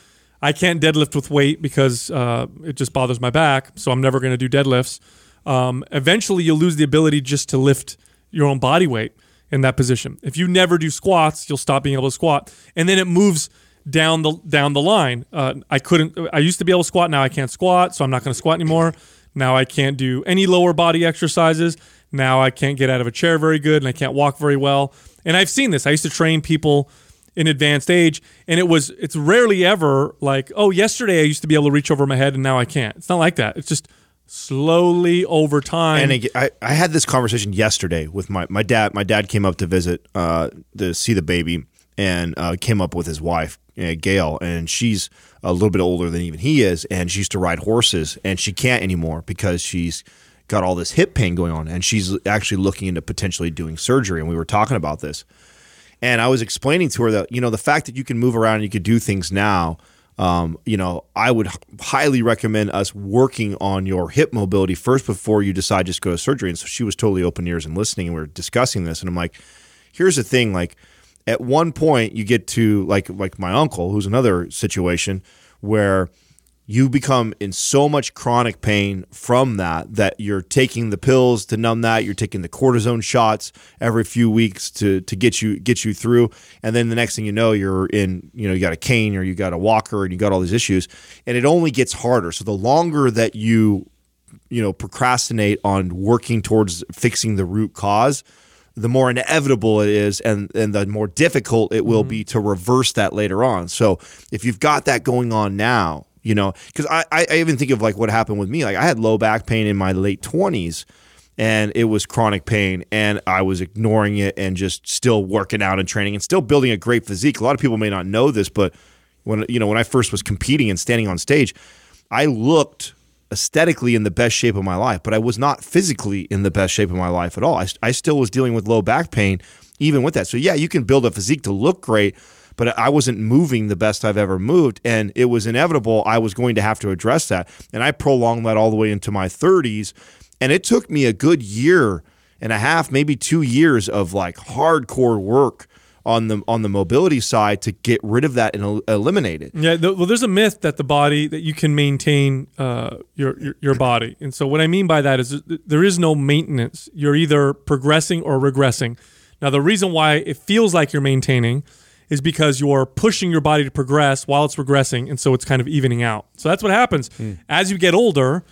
I can't deadlift with weight because uh, it just bothers my back, so I'm never going to do deadlifts. Um, eventually, you'll lose the ability just to lift your own body weight in that position. If you never do squats, you'll stop being able to squat, and then it moves down the down the line. Uh, I couldn't. I used to be able to squat. Now I can't squat, so I'm not going to squat anymore. Now I can't do any lower body exercises. Now I can't get out of a chair very good, and I can't walk very well. And I've seen this. I used to train people in advanced age, and it was it's rarely ever like, oh, yesterday I used to be able to reach over my head, and now I can't. It's not like that. It's just slowly over time. And again, I, I had this conversation yesterday with my, my dad. My dad came up to visit uh, to see the baby and uh, came up with his wife, uh, Gail, and she's a little bit older than even he is. And she used to ride horses, and she can't anymore because she's got all this hip pain going on. And she's actually looking into potentially doing surgery. And we were talking about this. And I was explaining to her that, you know, the fact that you can move around and you can do things now, um, you know, I would highly recommend us working on your hip mobility first before you decide just go to surgery. And so she was totally open ears and listening. And we were discussing this. And I'm like, here's the thing like, at one point, you get to like like my uncle, who's another situation where you become in so much chronic pain from that that you're taking the pills to numb that you're taking the cortisone shots every few weeks to to get you get you through. And then the next thing you know you're in you know you got a cane or you got a walker and you got all these issues and it only gets harder. So the longer that you you know procrastinate on working towards fixing the root cause the more inevitable it is and and the more difficult it will mm-hmm. be to reverse that later on. So if you've got that going on now you know because I, I I even think of like what happened with me. Like i had low back pain in my late 20s and it was chronic pain and i was ignoring it and just still working out and training and still building a great physique. A lot of people may not know this but when you know when i first was competing and standing on stage i looked aesthetically in the best shape of my life, but I was not physically in the best shape of my life at all. I, I still was dealing with low back pain even with that. So, yeah, you can build a physique to look great, but I wasn't moving the best I've ever moved. And it was inevitable I was going to have to address that. And I prolonged that all the way into my 30s. And it took me a good year and a half, maybe two years of like hardcore work on the on the mobility side to get rid of that and el- eliminate it. Yeah, th- well, there's a myth that the body that you can maintain uh, your, your your body, and so what I mean by that is there is no maintenance. You're either progressing or regressing. Now, the reason why it feels like you're maintaining is because you're pushing your body to progress while it's regressing, and so it's kind of evening out. So that's what happens as you get older.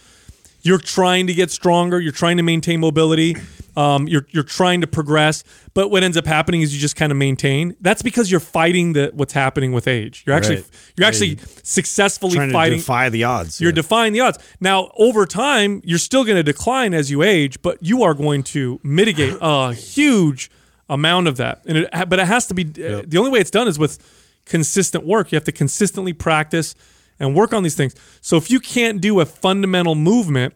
You're trying to get stronger. You're trying to maintain mobility. Um, you're you're trying to progress, but what ends up happening is you just kind of maintain. That's because you're fighting the what's happening with age. You're actually Right. you're actually successfully trying fighting. to defy the odds. you're Yeah. defying the odds. Now, over time, you're still going to decline as you age, but you are going to mitigate a huge amount of that. And it, but it has to be the only way it's done is with consistent work. You have to consistently practice and work on these things. So if you can't do a fundamental movement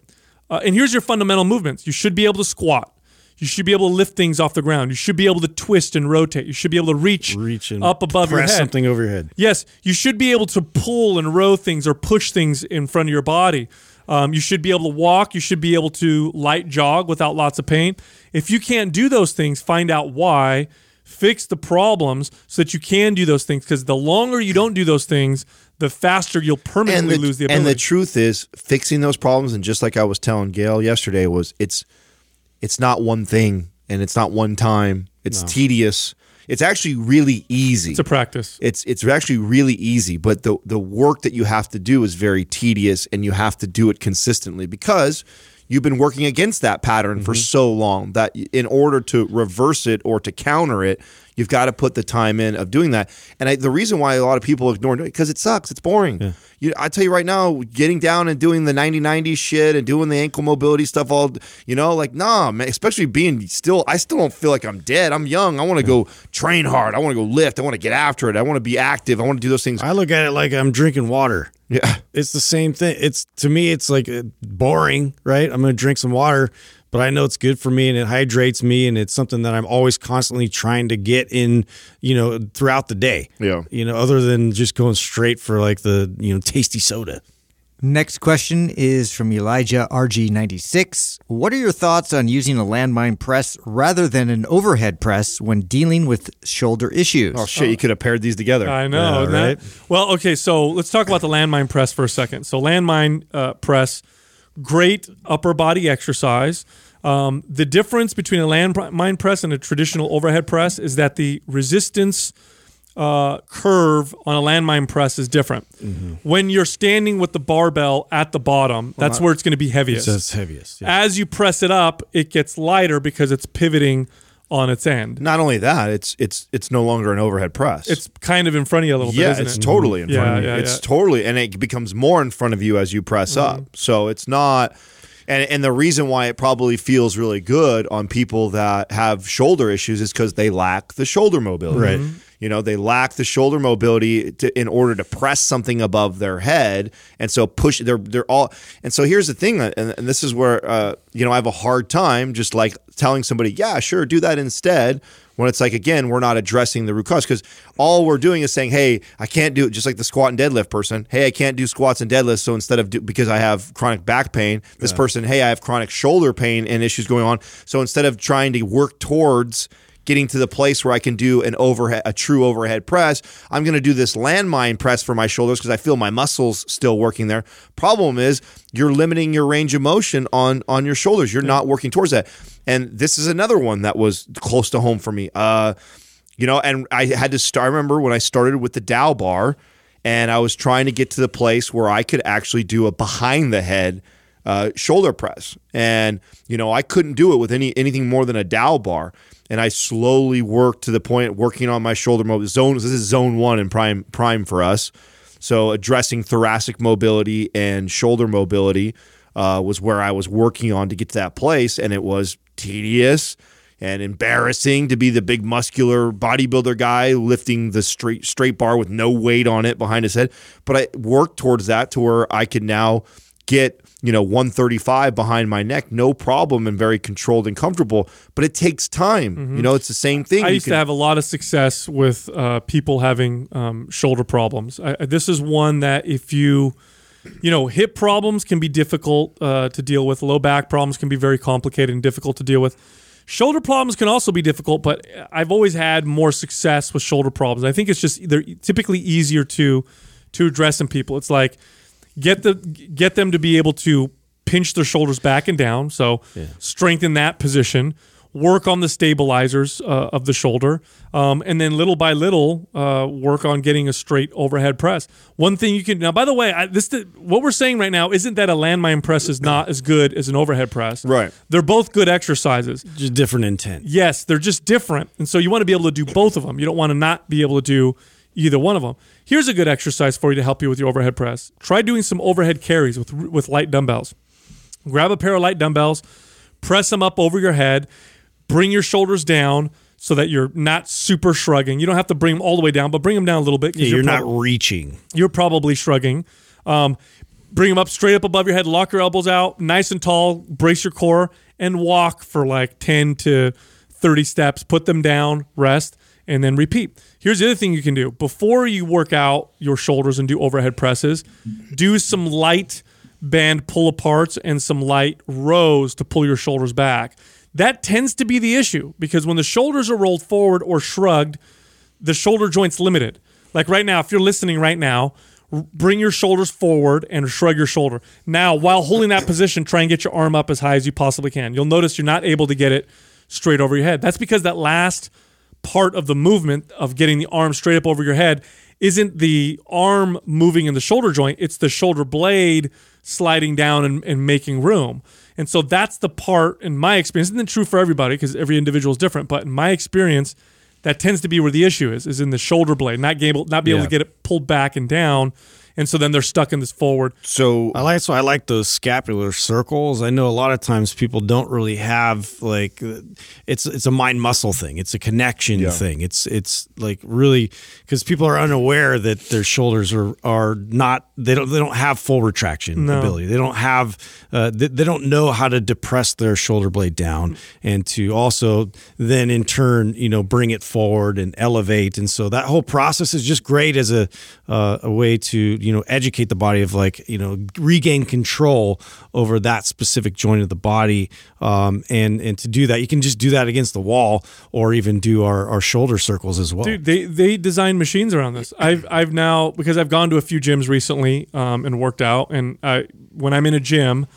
Uh, and here's your fundamental movements. You should be able to squat. You should be able to lift things off the ground. You should be able to twist and rotate. You should be able to reach, Reach and up above your head. something over your head. Yes, you should be able to pull and row things or push things in front of your body. Um, you should be able to walk. You should be able to light jog without lots of pain. If you can't do those things, find out why, fix the problems so that you can do those things. Because the longer you don't do those things, the faster you'll permanently the, lose the ability. and the truth is fixing those problems and just like I was telling Gail yesterday was it's it's not one thing and it's not one time. It's tedious. It's actually really easy. it's a practice. it's it's actually really easy, but the the work that you have to do is very tedious, and you have to do it consistently because you've been working against that pattern for mm-hmm. so long that in order to reverse it or to counter it, you've got to put the time in of doing that. And I, the reason why a lot of people ignore it because it sucks, it's boring. You, I tell you right now, getting down and doing the 90-90 shit and doing the ankle mobility stuff, all you know, like nah, man. Especially being still, I still don't feel like I'm dead. I'm young. I want to go train hard. I want to go lift. I want to get after it. I want to be active. I want to do those things. I look at it like I'm drinking water. Yeah. It's the same thing. It's to me, it's like uh, boring, right? I'm going to drink some water, but I know it's good for me and it hydrates me, and it's something that I'm always constantly trying to get in, you know, throughout the day. Yeah. You know, other than just going straight for like the you know tasty soda. Next question is from Elijah RG96. What are your thoughts on using a landmine press rather than an overhead press when dealing with shoulder issues? Oh shit! You could have paired these together. I know, Yeah, isn't that- right? Well, okay, so let's talk about the landmine press for a second. So, landmine uh, press, great upper body exercise. Um, the difference between a landmine press and a traditional overhead press is that the resistance uh, curve on a landmine press is different. Mm-hmm. When you're standing with the barbell at the bottom, that's where it's going to be heaviest. It's heaviest. Yeah. As you press it up, it gets lighter because it's pivoting on its end. Not only that, it's it's it's no longer an overhead press. It's kind of in front of you a little yeah, bit, isn't it's it? totally in Yeah, front of you. yeah, it's yeah. totally, and it becomes more in front of you as you press Mm-hmm. up. So it's not. And, and the reason why it probably feels really good on people that have shoulder issues is because they lack the shoulder mobility. Right. Mm-hmm. You know, they lack the shoulder mobility to, in order to press something above their head, and so push. They're they're all. And so here's the thing, and, and this is where uh, you know I have a hard time just like telling somebody, yeah, sure, do that instead. When it's like again, we're not addressing the root cause because all we're doing is saying, hey, I can't do it. Just like the squat and deadlift person, hey, I can't do squats and deadlifts. So instead of do, because I have chronic back pain, this person, hey, I have chronic shoulder pain and issues going on. So instead of trying to work towards getting to the place where I can do an overhead, a true overhead press. I'm going to do this landmine press for my shoulders because I feel my muscles still working there. Problem is, you're limiting your range of motion on on your shoulders. You're not working towards that. And this is another one that was close to home for me. Uh, you know, and I had to start. I remember when I started with the dowel bar, and I was trying to get to the place where I could actually do a behind the head uh, shoulder press, and you know I couldn't do it with any anything more than a dowel bar. And I slowly worked to the point working on my shoulder mo- zone. This is zone one in prime prime for us. So addressing thoracic mobility and shoulder mobility uh, was where I was working on to get to that place, and it was tedious and embarrassing to be the big muscular bodybuilder guy lifting the straight straight bar with no weight on it behind his head. But I worked towards that to where I could now get you know 135 behind my neck no problem and very controlled and comfortable but it takes time you know it's the same thing Mm-hmm. I You used can- to have a lot of success with uh, people having um, shoulder problems. I, this is one that if you, you know, hip problems can be difficult uh, to deal with. Low back problems can be very complicated and difficult to deal with. Shoulder problems can also be difficult, but I've always had more success with shoulder problems. I think it's just they're typically easier to to address in people. It's like get the get them to be able to pinch their shoulders back and down. So strengthen that position. Work on the stabilizers uh, of the shoulder, um, and then little by little uh, work on getting a straight overhead press. One thing you can now, by the way, I, this what we're saying right now isn't that a landmine press is not as good as an overhead press. Right. They're both good exercises. Just different intent. Yes, they're just different. And so you want to be able to do both of them. You don't want to not be able to do either one of them. Here's a good exercise for you to help you with your overhead press. Try doing some overhead carries with with light dumbbells. Grab a pair of light dumbbells, press them up over your head, bring your shoulders down so that you're not super shrugging. You don't have to bring them all the way down, but bring them down a little bit. Yeah, you're not prob- reaching. you're probably shrugging. Um, bring them up straight up above your head, lock your elbows out, nice and tall, brace your core, and walk for like 10 to 30 steps. Put them down, rest, and then repeat. Here's the other thing you can do before you work out your shoulders and do overhead presses, do some light band pull aparts and some light rows to pull your shoulders back. That tends to be the issue because when the shoulders are rolled forward or shrugged, the shoulder joint's limited. Like right now, if you're listening right now, bring your shoulders forward and shrug your shoulder. Now, while holding that position, try and get your arm up as high as you possibly can. You'll notice you're not able to get it straight over your head. That's because that last part of the movement of getting the arm straight up over your head isn't the arm moving in the shoulder joint, it's the shoulder blade sliding down and, and making room. And so that's the part in my experience, isn't true for everybody because every individual is different, but in my experience, that tends to be where the issue is, is in the shoulder blade, not able not be able Yeah. to get it pulled back and down. And so then they're stuck in this forward. So I like that's why I like those scapular circles. I know a lot of times people don't really have like it's it's a mind muscle thing. It's a connection Yeah. thing. It's it's like really because people are unaware that their shoulders are are not they don't they don't have full retraction No. ability. They don't have uh, they, they don't know how to depress their shoulder blade down and to also then in turn you know bring it forward and elevate. And so that whole process is just great as a uh, a way to you know educate the body of like you know regain control over that specific joint of the body. Um, and and to do that, you can just do that against the wall or even do our, our shoulder circles as well. Dude, they they design machines around this. I've I've now because I've gone to a few gyms recently um, and worked out, and I, when I'm in a gym,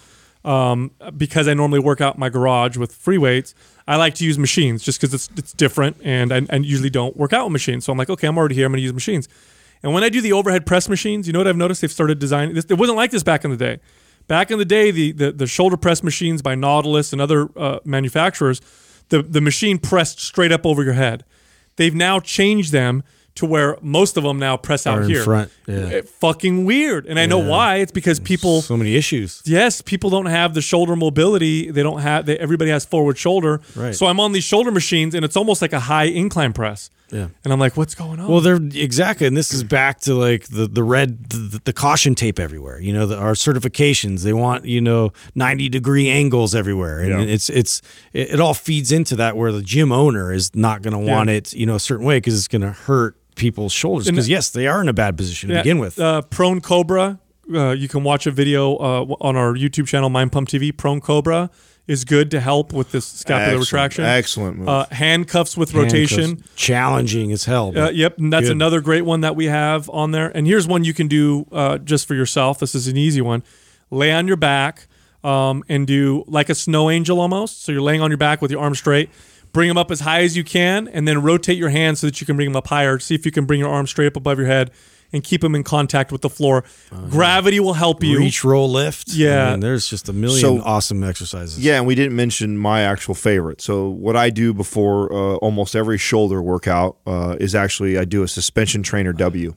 um, because I normally work out my garage with free weights, I like to use machines just because it's it's different, and I, I usually don't work out with machines. So I'm like, okay, I'm already here. I'm going to use machines. And when I do the overhead press machines, you know what I've noticed? They've started designing this. It wasn't like this back in the day. Back in the day, the the, the shoulder press machines by Nautilus and other uh, manufacturers, the the machine pressed straight up over your head. They've now changed them to where most of them now press out here. front, yeah. Eh, Fucking weird. And I know why. It's because people so many issues. yes, people don't have the shoulder mobility. They don't have. They, everybody has forward shoulder. Right. So I'm on these shoulder machines, and it's almost like a high incline press. Yeah. And I'm like, what's going on? Well, they're exactly, and this is back to like the the red the, the caution tape everywhere. You know, the, our certifications they want you know ninety degree angles everywhere, and Yeah. it's it's it, it all feeds into that where the gym owner is not going to want it you know a certain way because it's going to hurt people's shoulders. Because yes, they are in a bad position to Yeah, begin with. Uh, Prone Cobra. Uh, you can watch a video uh, on our YouTube channel, Mind Pump TV. Prone Cobra is good to help with this scapular Excellent. retraction. Excellent move. Uh, handcuffs with rotation. Challenging as hell. Uh, yep, and that's good. another great one that we have on there. And here's one you can do uh, just for yourself. This is an easy one. Lay on your back um, and do like a snow angel almost. So you're laying on your back with your arms straight. Bring them up as high as you can, and then rotate your hands so that you can bring them up higher. See if you can bring your arms straight up above your head and keep them in contact with the floor. Gravity will help you. reach, roll, lift. Yeah. I mean, there's just a million So- awesome exercises. Yeah, and we didn't mention my actual favorite. So what I do before uh, almost every shoulder workout uh, is actually I do a suspension trainer W.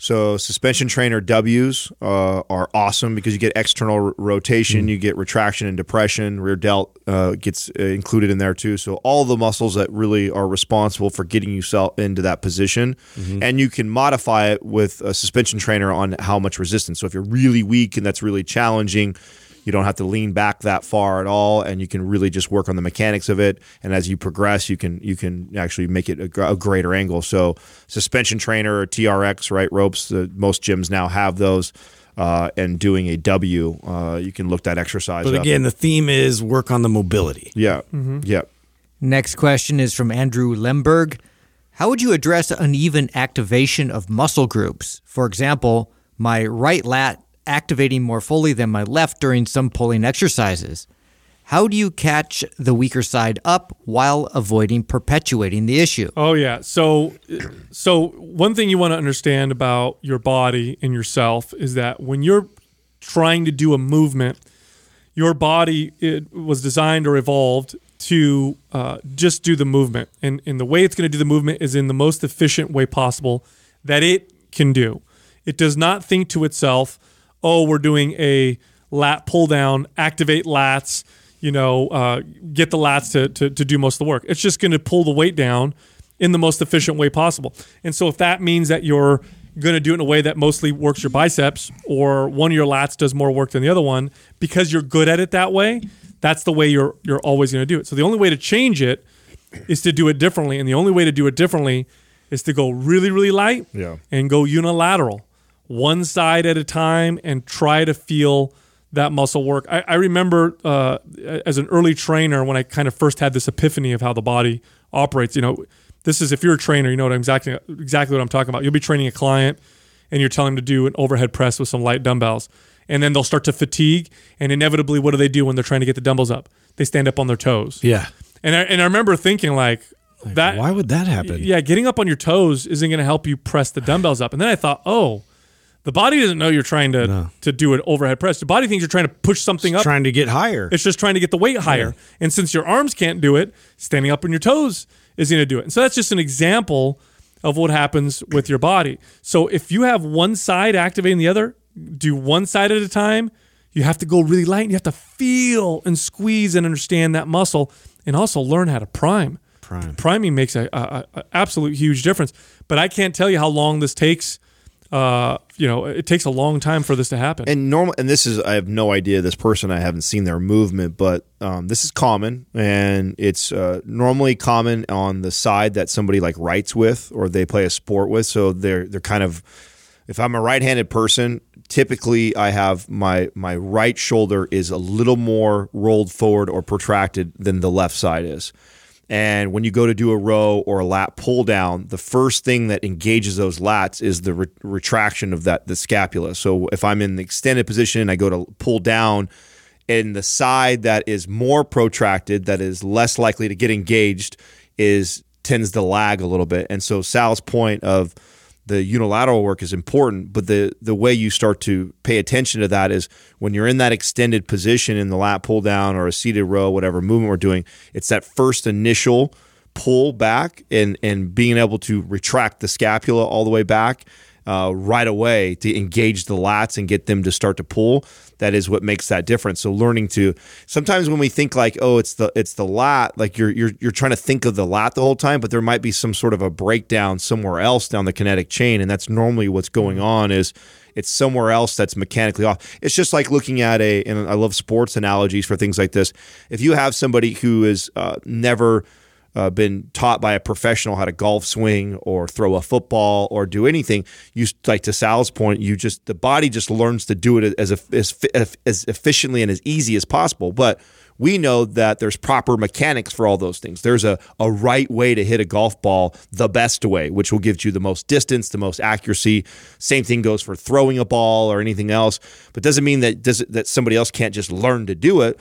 So suspension trainer W's uh, are awesome because you get external r- rotation, you get retraction and depression. Rear delt uh, gets uh, included in there too. So all the muscles that really are responsible for getting you self into that position, and you can modify it with a suspension trainer on how much resistance. So if you're really weak and that's really challenging, you don't have to lean back that far at all, and you can really just work on the mechanics of it. And as you progress, you can you can actually make it a, a greater angle. So suspension trainer or TRX right ropes. The, most gyms now have those. Uh, and doing a W, uh, you can look that exercise. But up. again, the theme is work on the mobility. yeah, yeah. Next question is from Andrew Lemberg. How would you address uneven activation of muscle groups? For example, my right lat activating more fully than my left during some pulling exercises. How do you catch the weaker side up while avoiding perpetuating the issue? Oh yeah. So so one thing you want to understand about your body and yourself is that when you're trying to do a movement, your body it was designed or evolved to uh, just do the movement, and and the way it's going to do the movement is in the most efficient way possible that it can do. It does not think to itself, "Oh, we're doing a lat pull down, activate lats." You know, uh, get the lats to, to to do most of the work. It's just going to pull the weight down in the most efficient way possible. And so if that means that you're going to do it in a way that mostly works your biceps, or one of your lats does more work than the other one because you're good at it that way. That's the way you're you're always going to do it. So the only way to change it is to do it differently, and the only way to do it differently is to go really really light Yeah. and go unilateral, one side at a time, and try to feel that muscle work. I, I remember uh, as an early trainer when I kind of first had this epiphany of how the body operates. You know, this is if you're a trainer, you know what I'm exactly exactly what I'm talking about. You'll be training a client, and you're telling them to do an overhead press with some light dumbbells, and then they'll start to fatigue, and inevitably, what do they do when they're trying to get the dumbbells up? They stand up on their toes. Yeah. And I, and I remember thinking like, that Why would that happen? yeah, getting up on your toes isn't going to help you press the dumbbells up. And then I thought, oh, the body doesn't know you're trying to to do an overhead press. The body thinks you're trying to push something up. Trying to get higher. It's just trying to get the weight higher. And since your arms can't do it, standing up on your toes is going to do it. And so that's just an example of what happens with your body. So if you have one side activating the other, do one side at a time. You have to go really light. And you have to feel and squeeze and understand that muscle, and also learn how to prime. Prime. Priming makes a, a, a absolute huge difference. But I can't tell you how long this takes. Uh, you know, it takes a long time for this to happen. and normal and this is i have no idea this person i haven't seen their movement but um, this is common and it's uh, normally common on the side that somebody like writes with or they play a sport with so they're they're kind of if i'm a right-handed person typically i have my my right shoulder is a little more rolled forward or protracted than the left side is and when you go to do a row or a lat pull down, the first thing that engages those lats is the re- retraction of that the scapula. So if I'm in the extended position, and I go to pull down, and the side that is more protracted, that is less likely to get engaged, is tends to lag a little bit. And so Sal's point of the unilateral work is important, but the the way you start to pay attention to that is when you're in that extended position in the lat pull down or a seated row, whatever movement we're doing, it's that first initial pull back and and being able to retract the scapula all the way back uh, right away to engage the lats and get them to start to pull. That is what makes that difference. So learning to sometimes when we think like, oh, it's the it's the lat, like you're you're you're trying to think of the lat the whole time, but there might be some sort of a breakdown somewhere else down the kinetic chain, and that's normally what's going on. Is it's somewhere else that's mechanically off. It's just like looking at a, and I love sports analogies for things like this. If you have somebody who is uh, never uh, been taught by a professional how to golf swing or throw a football or do anything, you like to Sal's point, you just the body just learns to do it as as as efficiently and as easy as possible. But we know that there's proper mechanics for all those things. There's a, a right way to hit a golf ball the best way, which will give you the most distance, the most accuracy. Same thing goes for throwing a ball or anything else, but doesn't mean that does that somebody else can't just learn to do it.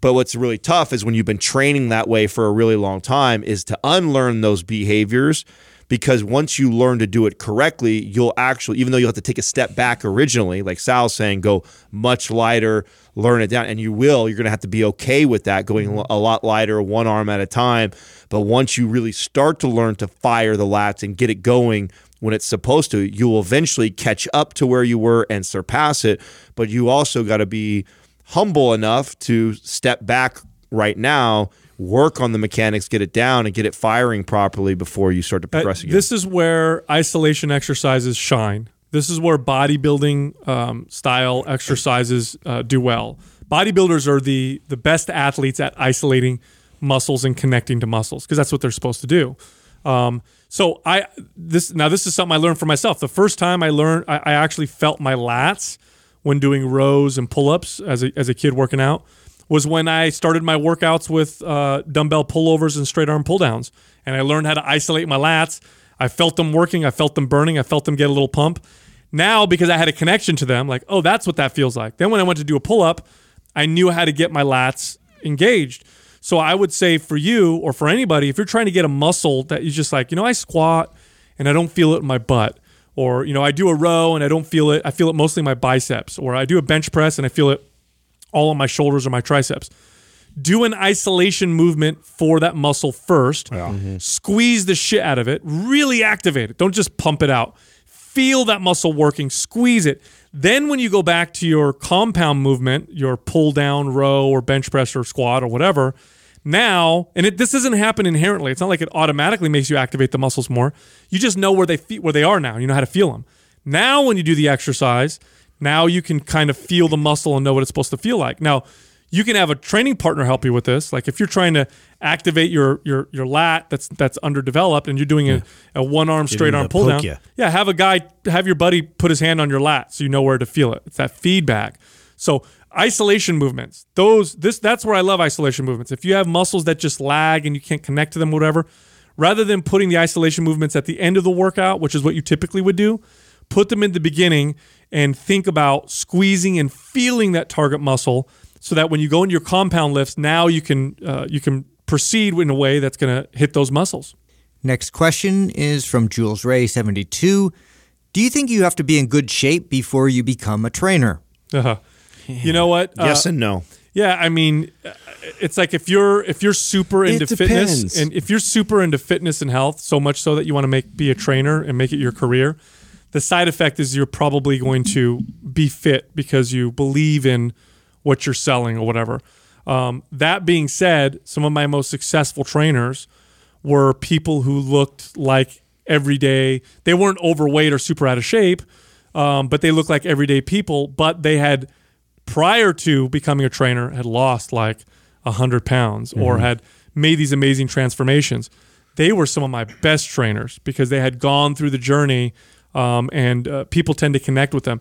But what's really tough is when you've been training that way for a really long time is to unlearn those behaviors because once you learn to do it correctly, you'll actually, even though you'll have to take a step back originally, like Sal's saying, go much lighter, learn it down, and you will, you're going to have to be okay with that, going mm-hmm. a lot lighter, one arm at a time. But once you really start to learn to fire the lats and get it going, when it's supposed to, you will eventually catch up to where you were and surpass it. But you also got to be humble enough to step back right now, work on the mechanics, get it down, and get it firing properly before you start to Uh, progress again. This is where isolation exercises shine. This is where bodybuilding um, style exercises uh, do well. Bodybuilders are the the best athletes at isolating muscles and connecting to muscles because that's what they're supposed to do. Um, so I this now this is something I learned for myself. The first time I learned, I, I actually felt my lats when doing rows and pull ups as a as a kid working out was when I started my workouts with uh, dumbbell pullovers and straight arm pull downs. And I learned how to isolate my lats. I felt them working. I felt them burning. I felt them get a little pump. Now, because I had a connection to them, like, oh, that's what that feels like. Then when I went to do a pull up, I knew how to get my lats engaged. So I would say for you or for anybody, if you're trying to get a muscle that you just like, you know, I squat and I don't feel it in my butt, or you know, I do a row and I don't feel it. I feel it mostly in my biceps, or I do a bench press and I feel it all on my shoulders or my triceps. Do an isolation movement for that muscle 1st mm-hmm. Squeeze the shit out of it. Really activate it. Don't just pump it out. Feel that muscle working. Squeeze it. Then when you go back to your compound movement, your pull down row or bench press or squat or whatever, now and it, this doesn't happen inherently. It's not like it automatically makes you activate the muscles more. You just know where they fe- where they are now. You know how to feel them. Now, when you do the exercise, now you can kind of feel the muscle and know what it's supposed to feel like. Now, you can have a training partner help you with this. Like if you're trying to activate your your your lat that's that's underdeveloped and you're doing a, a one arm straight arm pull down. ya. Yeah, have a guy have your buddy put his hand on your lat so you know where to feel it. It's that feedback. So isolation movements. Those this that's where I love isolation movements. If you have muscles that just lag and you can't connect to them whatever, rather than putting the isolation movements at the end of the workout, which is what you typically would do, put them in the beginning and think about squeezing and feeling that target muscle so that when you go into your compound lifts, now you can uh, you can proceed in a way that's going to hit those muscles. Next question is from Jules Ray 72. Do you think you have to be in good shape before you become a trainer? Uh-huh. You know what? Yes Uh, and no. Yeah, I mean, uh, it's like if you're if you're super into fitness and if you're super into fitness and health, so much so that you want to make be a trainer and make it your career, the side effect is you're probably going to be fit because you believe in what you're selling or whatever. Um, that being said, some of my most successful trainers were people who looked like everyday. They weren't overweight or super out of shape, um, but they looked like everyday people. But they had prior to becoming a trainer had lost like 100 pounds or had made these amazing transformations. They were some of my best trainers because they had gone through the journey um, and uh, people tend to connect with them.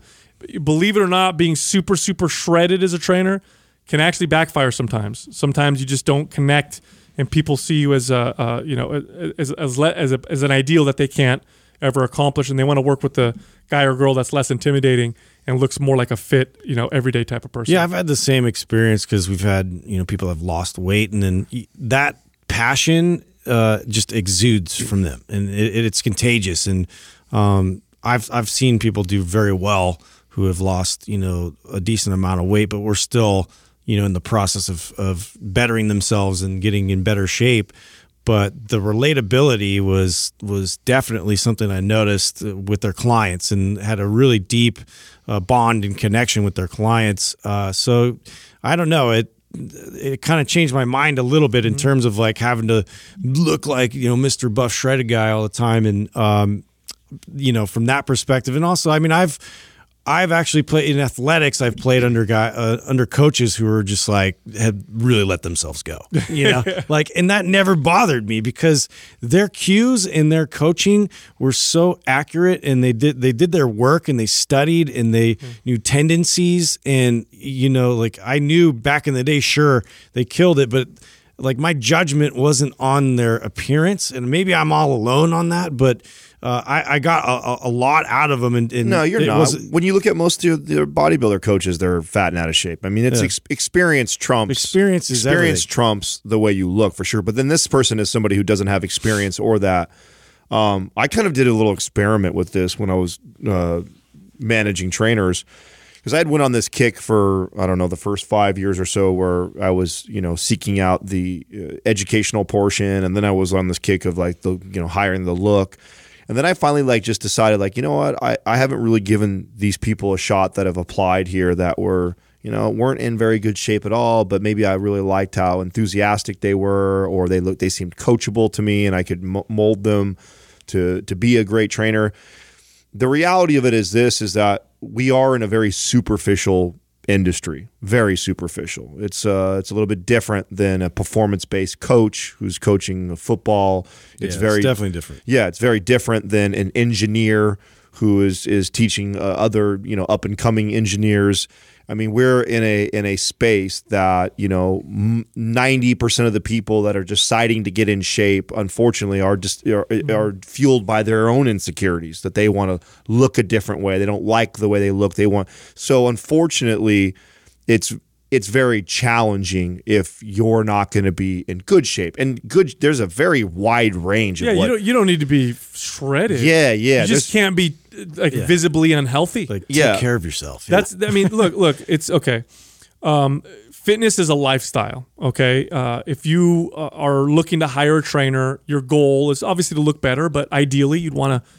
Believe it or not being super super shredded as a trainer can actually backfire sometimes. Sometimes you just don't connect and people see you as a uh, you know as as, le- as, a, as an ideal that they can't ever accomplish and they want to work with the guy or girl that's less intimidating and looks more like a fit you know everyday type of person Yeah, I've had the same experience because we've had you know people have lost weight, and then that passion uh, just exudes from them, and it, it's contagious. And um, I've I've seen people do very well who have lost you know a decent amount of weight, but we're still you know in the process of of bettering themselves and getting in better shape. But the relatability was was definitely something I noticed uh, with their clients and had a really deep uh, bond and connection with their clients. Uh, so I don't know it. It kind of changed my mind a little bit in terms of like having to look like you know Mr. Buff shredded guy all the time, and um, you know from that perspective. And also, I mean, I've I've actually played in athletics. I've played under guy uh, under coaches who were just like had really let themselves go, you know, like, and that never bothered me because their cues and their coaching were so accurate, and they did they did their work and they studied and they knew tendencies, and you know, like I knew back in the day, sure they killed it, but like my judgment wasn't on their appearance, and maybe I'm all alone on that, but. Uh, I, I got a, a- a lot out of them, and, and No, you're not. when you look at most of the bodybuilder coaches, they're fat and out of shape. I mean, it's Yeah. ex- experience trumps Experience is experience everything. trumps the way you look for sure. But then this person is somebody who doesn't have experience or that. Um, I kind of did a little experiment with this when I was uh, managing trainers because I had went on this kick for I don't know the first five years or so where I was you know seeking out the uh, educational portion, and then I was on this kick of like the you know hiring the look. And then I finally like just decided like, you know what, I, I haven't really given these people a shot that have applied here that were, you know, weren't in very good shape at all, but maybe I really liked how enthusiastic they were or they looked they seemed coachable to me and I could mo- mold them to to be a great trainer. The reality of it is this is that we are in a very superficial industry, very superficial. It's uh it's a little bit different than a performance-based coach who's coaching football. It's Yeah, very it's definitely different. yeah, it's very different than an engineer who is is teaching uh, other you know up and coming engineers. I mean, we're in a in a space that you know ninety percent of the people that are deciding to get in shape, unfortunately, are just are, mm-hmm. are fueled by their own insecurities that they want to look a different way. They don't like the way they look. They want so unfortunately, it's it's very challenging if you're not going to be in good shape. And good, there's a very wide range. Yeah, of you don't you don't need to be shredded. Yeah, yeah, You just can't be like visibly unhealthy. like Yeah. take care of yourself. That's I mean, look, look, it's okay. Um, fitness is a lifestyle. Okay, uh, if you uh, are looking to hire a trainer, your goal is obviously to look better, but ideally you'd want to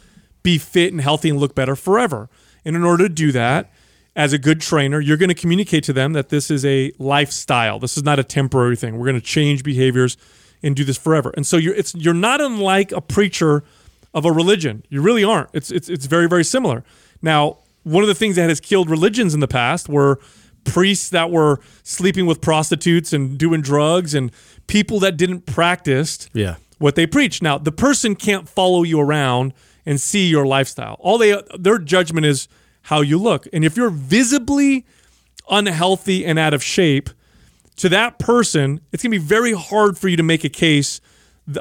be fit and healthy and look better forever. And in order to do that, as a good trainer, you're going to communicate to them that this is a lifestyle. This is not a temporary thing. We're going to change behaviors and do this forever. And so you're it's you're not unlike a preacher of a religion. You really aren't. It's it's it's very very similar. Now, one of the things that has killed religions in the past were priests that were sleeping with prostitutes and doing drugs and people that didn't practice Yeah. what they preach. Now, the person can't follow you around and see your lifestyle. All they their judgment is how you look. And if you're visibly unhealthy and out of shape, to that person, it's going to be very hard for you to make a case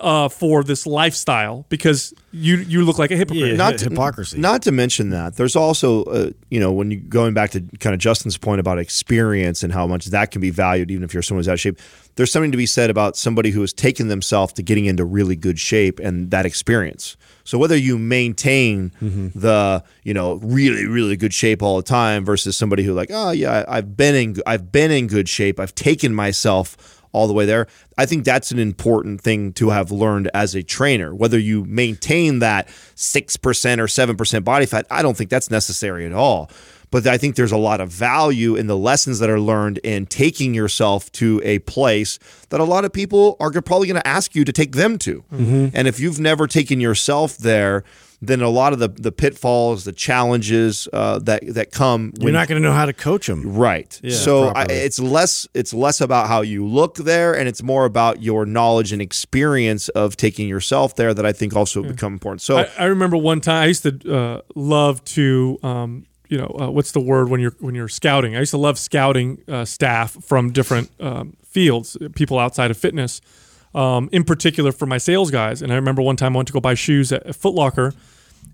uh, for this lifestyle because you you look like a hypocrite. Yeah. not Hy- hypocrisy. Not to mention that there's also, uh, you know, when you going back to kind of Justin's point about experience and how much that can be valued, even if you're someone who's out of shape. There's something to be said about somebody who has taken themselves to getting into really good shape and that experience. So whether you maintain Mm-hmm. the, you know, really really good shape all the time versus somebody who like, oh yeah, I've been in I've been in good shape. I've taken myself all the way there. I think that's an important thing to have learned as a trainer. Whether you maintain that 6% or 7% body fat, I don't think that's necessary at all. But I think there's a lot of value in the lessons that are learned in taking yourself to a place that a lot of people are probably going to ask you to take them to. And if you've never taken yourself there, then a lot of the, the pitfalls, the challenges uh, that that come You're not going to know how to coach them. Right. so I, it's less it's less about how you look there, and it's more about your knowledge and experience of taking yourself there that I think also become important. So I, I remember one time I used to uh, love to, um, you know, uh, what's the word when you're when you're scouting? I used to love scouting uh, staff from different um, fields, people outside of fitness, um, in particular for my sales guys. And I remember one time I went to go buy shoes at, at Foot Locker,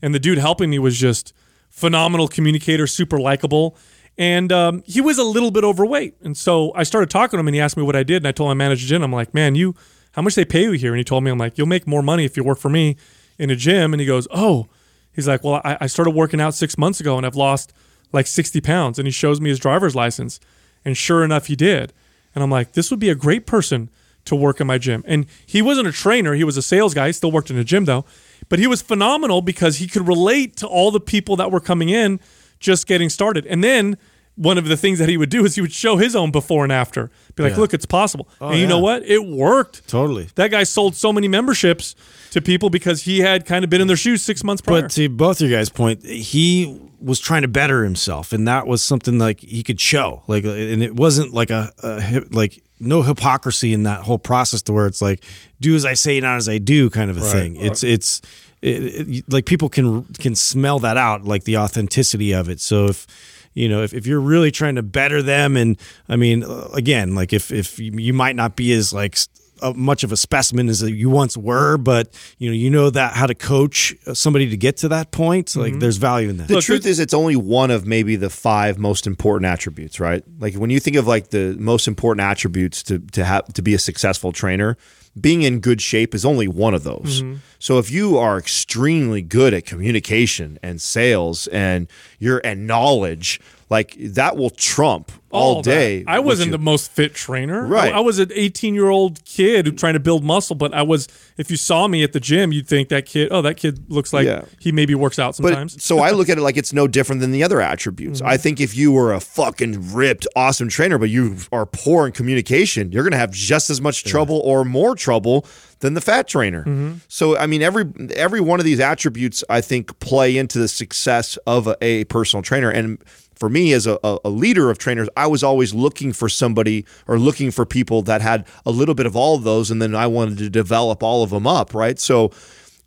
and the dude helping me was just phenomenal communicator, super likable. And um, he was a little bit overweight, and so I started talking to him, and he asked me what I did, and I told him I managed a gym. I'm like, "Man, you, how much they pay you here?" And he told me, "I'm like, you'll make more money if you work for me in a gym." And he goes, "Oh," he's like, "Well, I, I started working out six months ago, and I've lost like 60 pounds." And he shows me his driver's license, and sure enough, he did. And I'm like, "This would be a great person to work in my gym." And he wasn't a trainer; he was a sales guy. He still worked in a gym though, but he was phenomenal because he could relate to all the people that were coming in just getting started. And then one of the things that he would do is he would show his own before and after. Be like, Yeah. look, it's possible. Oh, and you know what? It worked. Totally. That guy sold so many memberships to people because he had kind of been in their shoes six months prior. But to both your guys' point, he was trying to better himself, and that was something like he could show. Like, and it wasn't like a, a hip- like no hypocrisy in that whole process to where it's like do as I say, not as I do, kind of a thing. It's it's it, it, like people can can smell that out, like the authenticity of it. So if you know if, if you're really trying to better them, and I mean, uh, again, like if if you, you might not be as like uh, much of a specimen as you once were, but you know you know that how to coach somebody to get to that point. Like there's value in that. the truth is, it's only one of maybe the five most important attributes, right? Like when you think of like the most important attributes to to have to be a successful trainer, being in good shape is only one of those. Mm-hmm. So if you are extremely good at communication and sales and your and knowledge, like that will trump all, day. I wasn't the most fit trainer. Right. I, I was an 18 year old kid trying to build muscle, but I was. If you saw me at the gym, you'd think that kid. Oh, that kid looks like Yeah. he maybe works out But sometimes. so I look at it like it's no different than the other attributes. Mm-hmm. I think if you were a fucking ripped, awesome trainer, but you are poor in communication, you're going to have just as much trouble or more trouble than the fat trainer. Mm-hmm. So I mean, every every one of these attributes I think play into the success of a, a personal trainer and. For me, as a, a a leader of trainers, I was always looking for somebody or looking for people that had a little bit of all of those, and then I wanted to develop all of them up, right? So,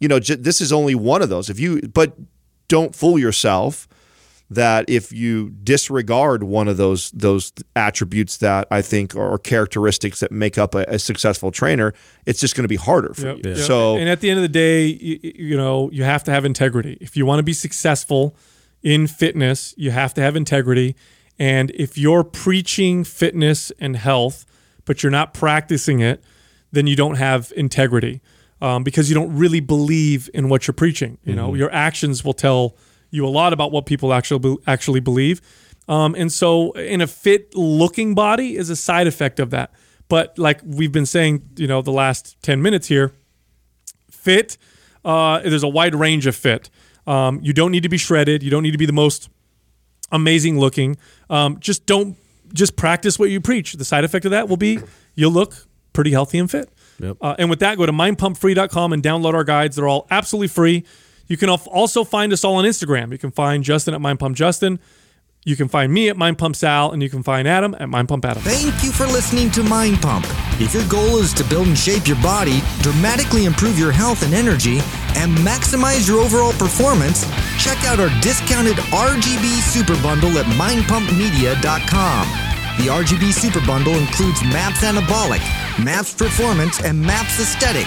you know, j- this is only one of those. If you, but don't fool yourself that if you disregard one of those those attributes that I think are characteristics that make up a, a successful trainer, it's just going to be harder for Yep, you. yep. So and at the end of the day, you, you know, you have to have integrity. If you want to be successful in fitness, you have to have integrity. And if you're preaching fitness and health, but you're not practicing it, then you don't have integrity um, because you don't really believe in what you're preaching. You know, your actions will tell you a lot about what people actually actually believe. Um, and so, in a fit looking body is a side effect of that. But like we've been saying, you know, the last ten minutes here, fit. Uh, there's a wide range of fit. Um, you don't need to be shredded. You don't need to be the most amazing looking. Um, just don't just practice what you preach. The side effect of that will be you'll look pretty healthy and fit. Yep. Uh, and with that, go to mindpumpfree.com and download our guides. They're all absolutely free. You can also find us all on Instagram. You can find Justin at Mind Pump Justin. You can find me at Mind Pump Sal, and you can find Adam at Mind Pump Adam. Thank you for listening to Mind Pump. If your goal is to build and shape your body, dramatically improve your health and energy, and maximize your overall performance, check out our discounted RGB Super Bundle at mindpumpmedia.com. The RGB Super Bundle includes MAPS Anabolic, MAPS Performance, and MAPS Aesthetic.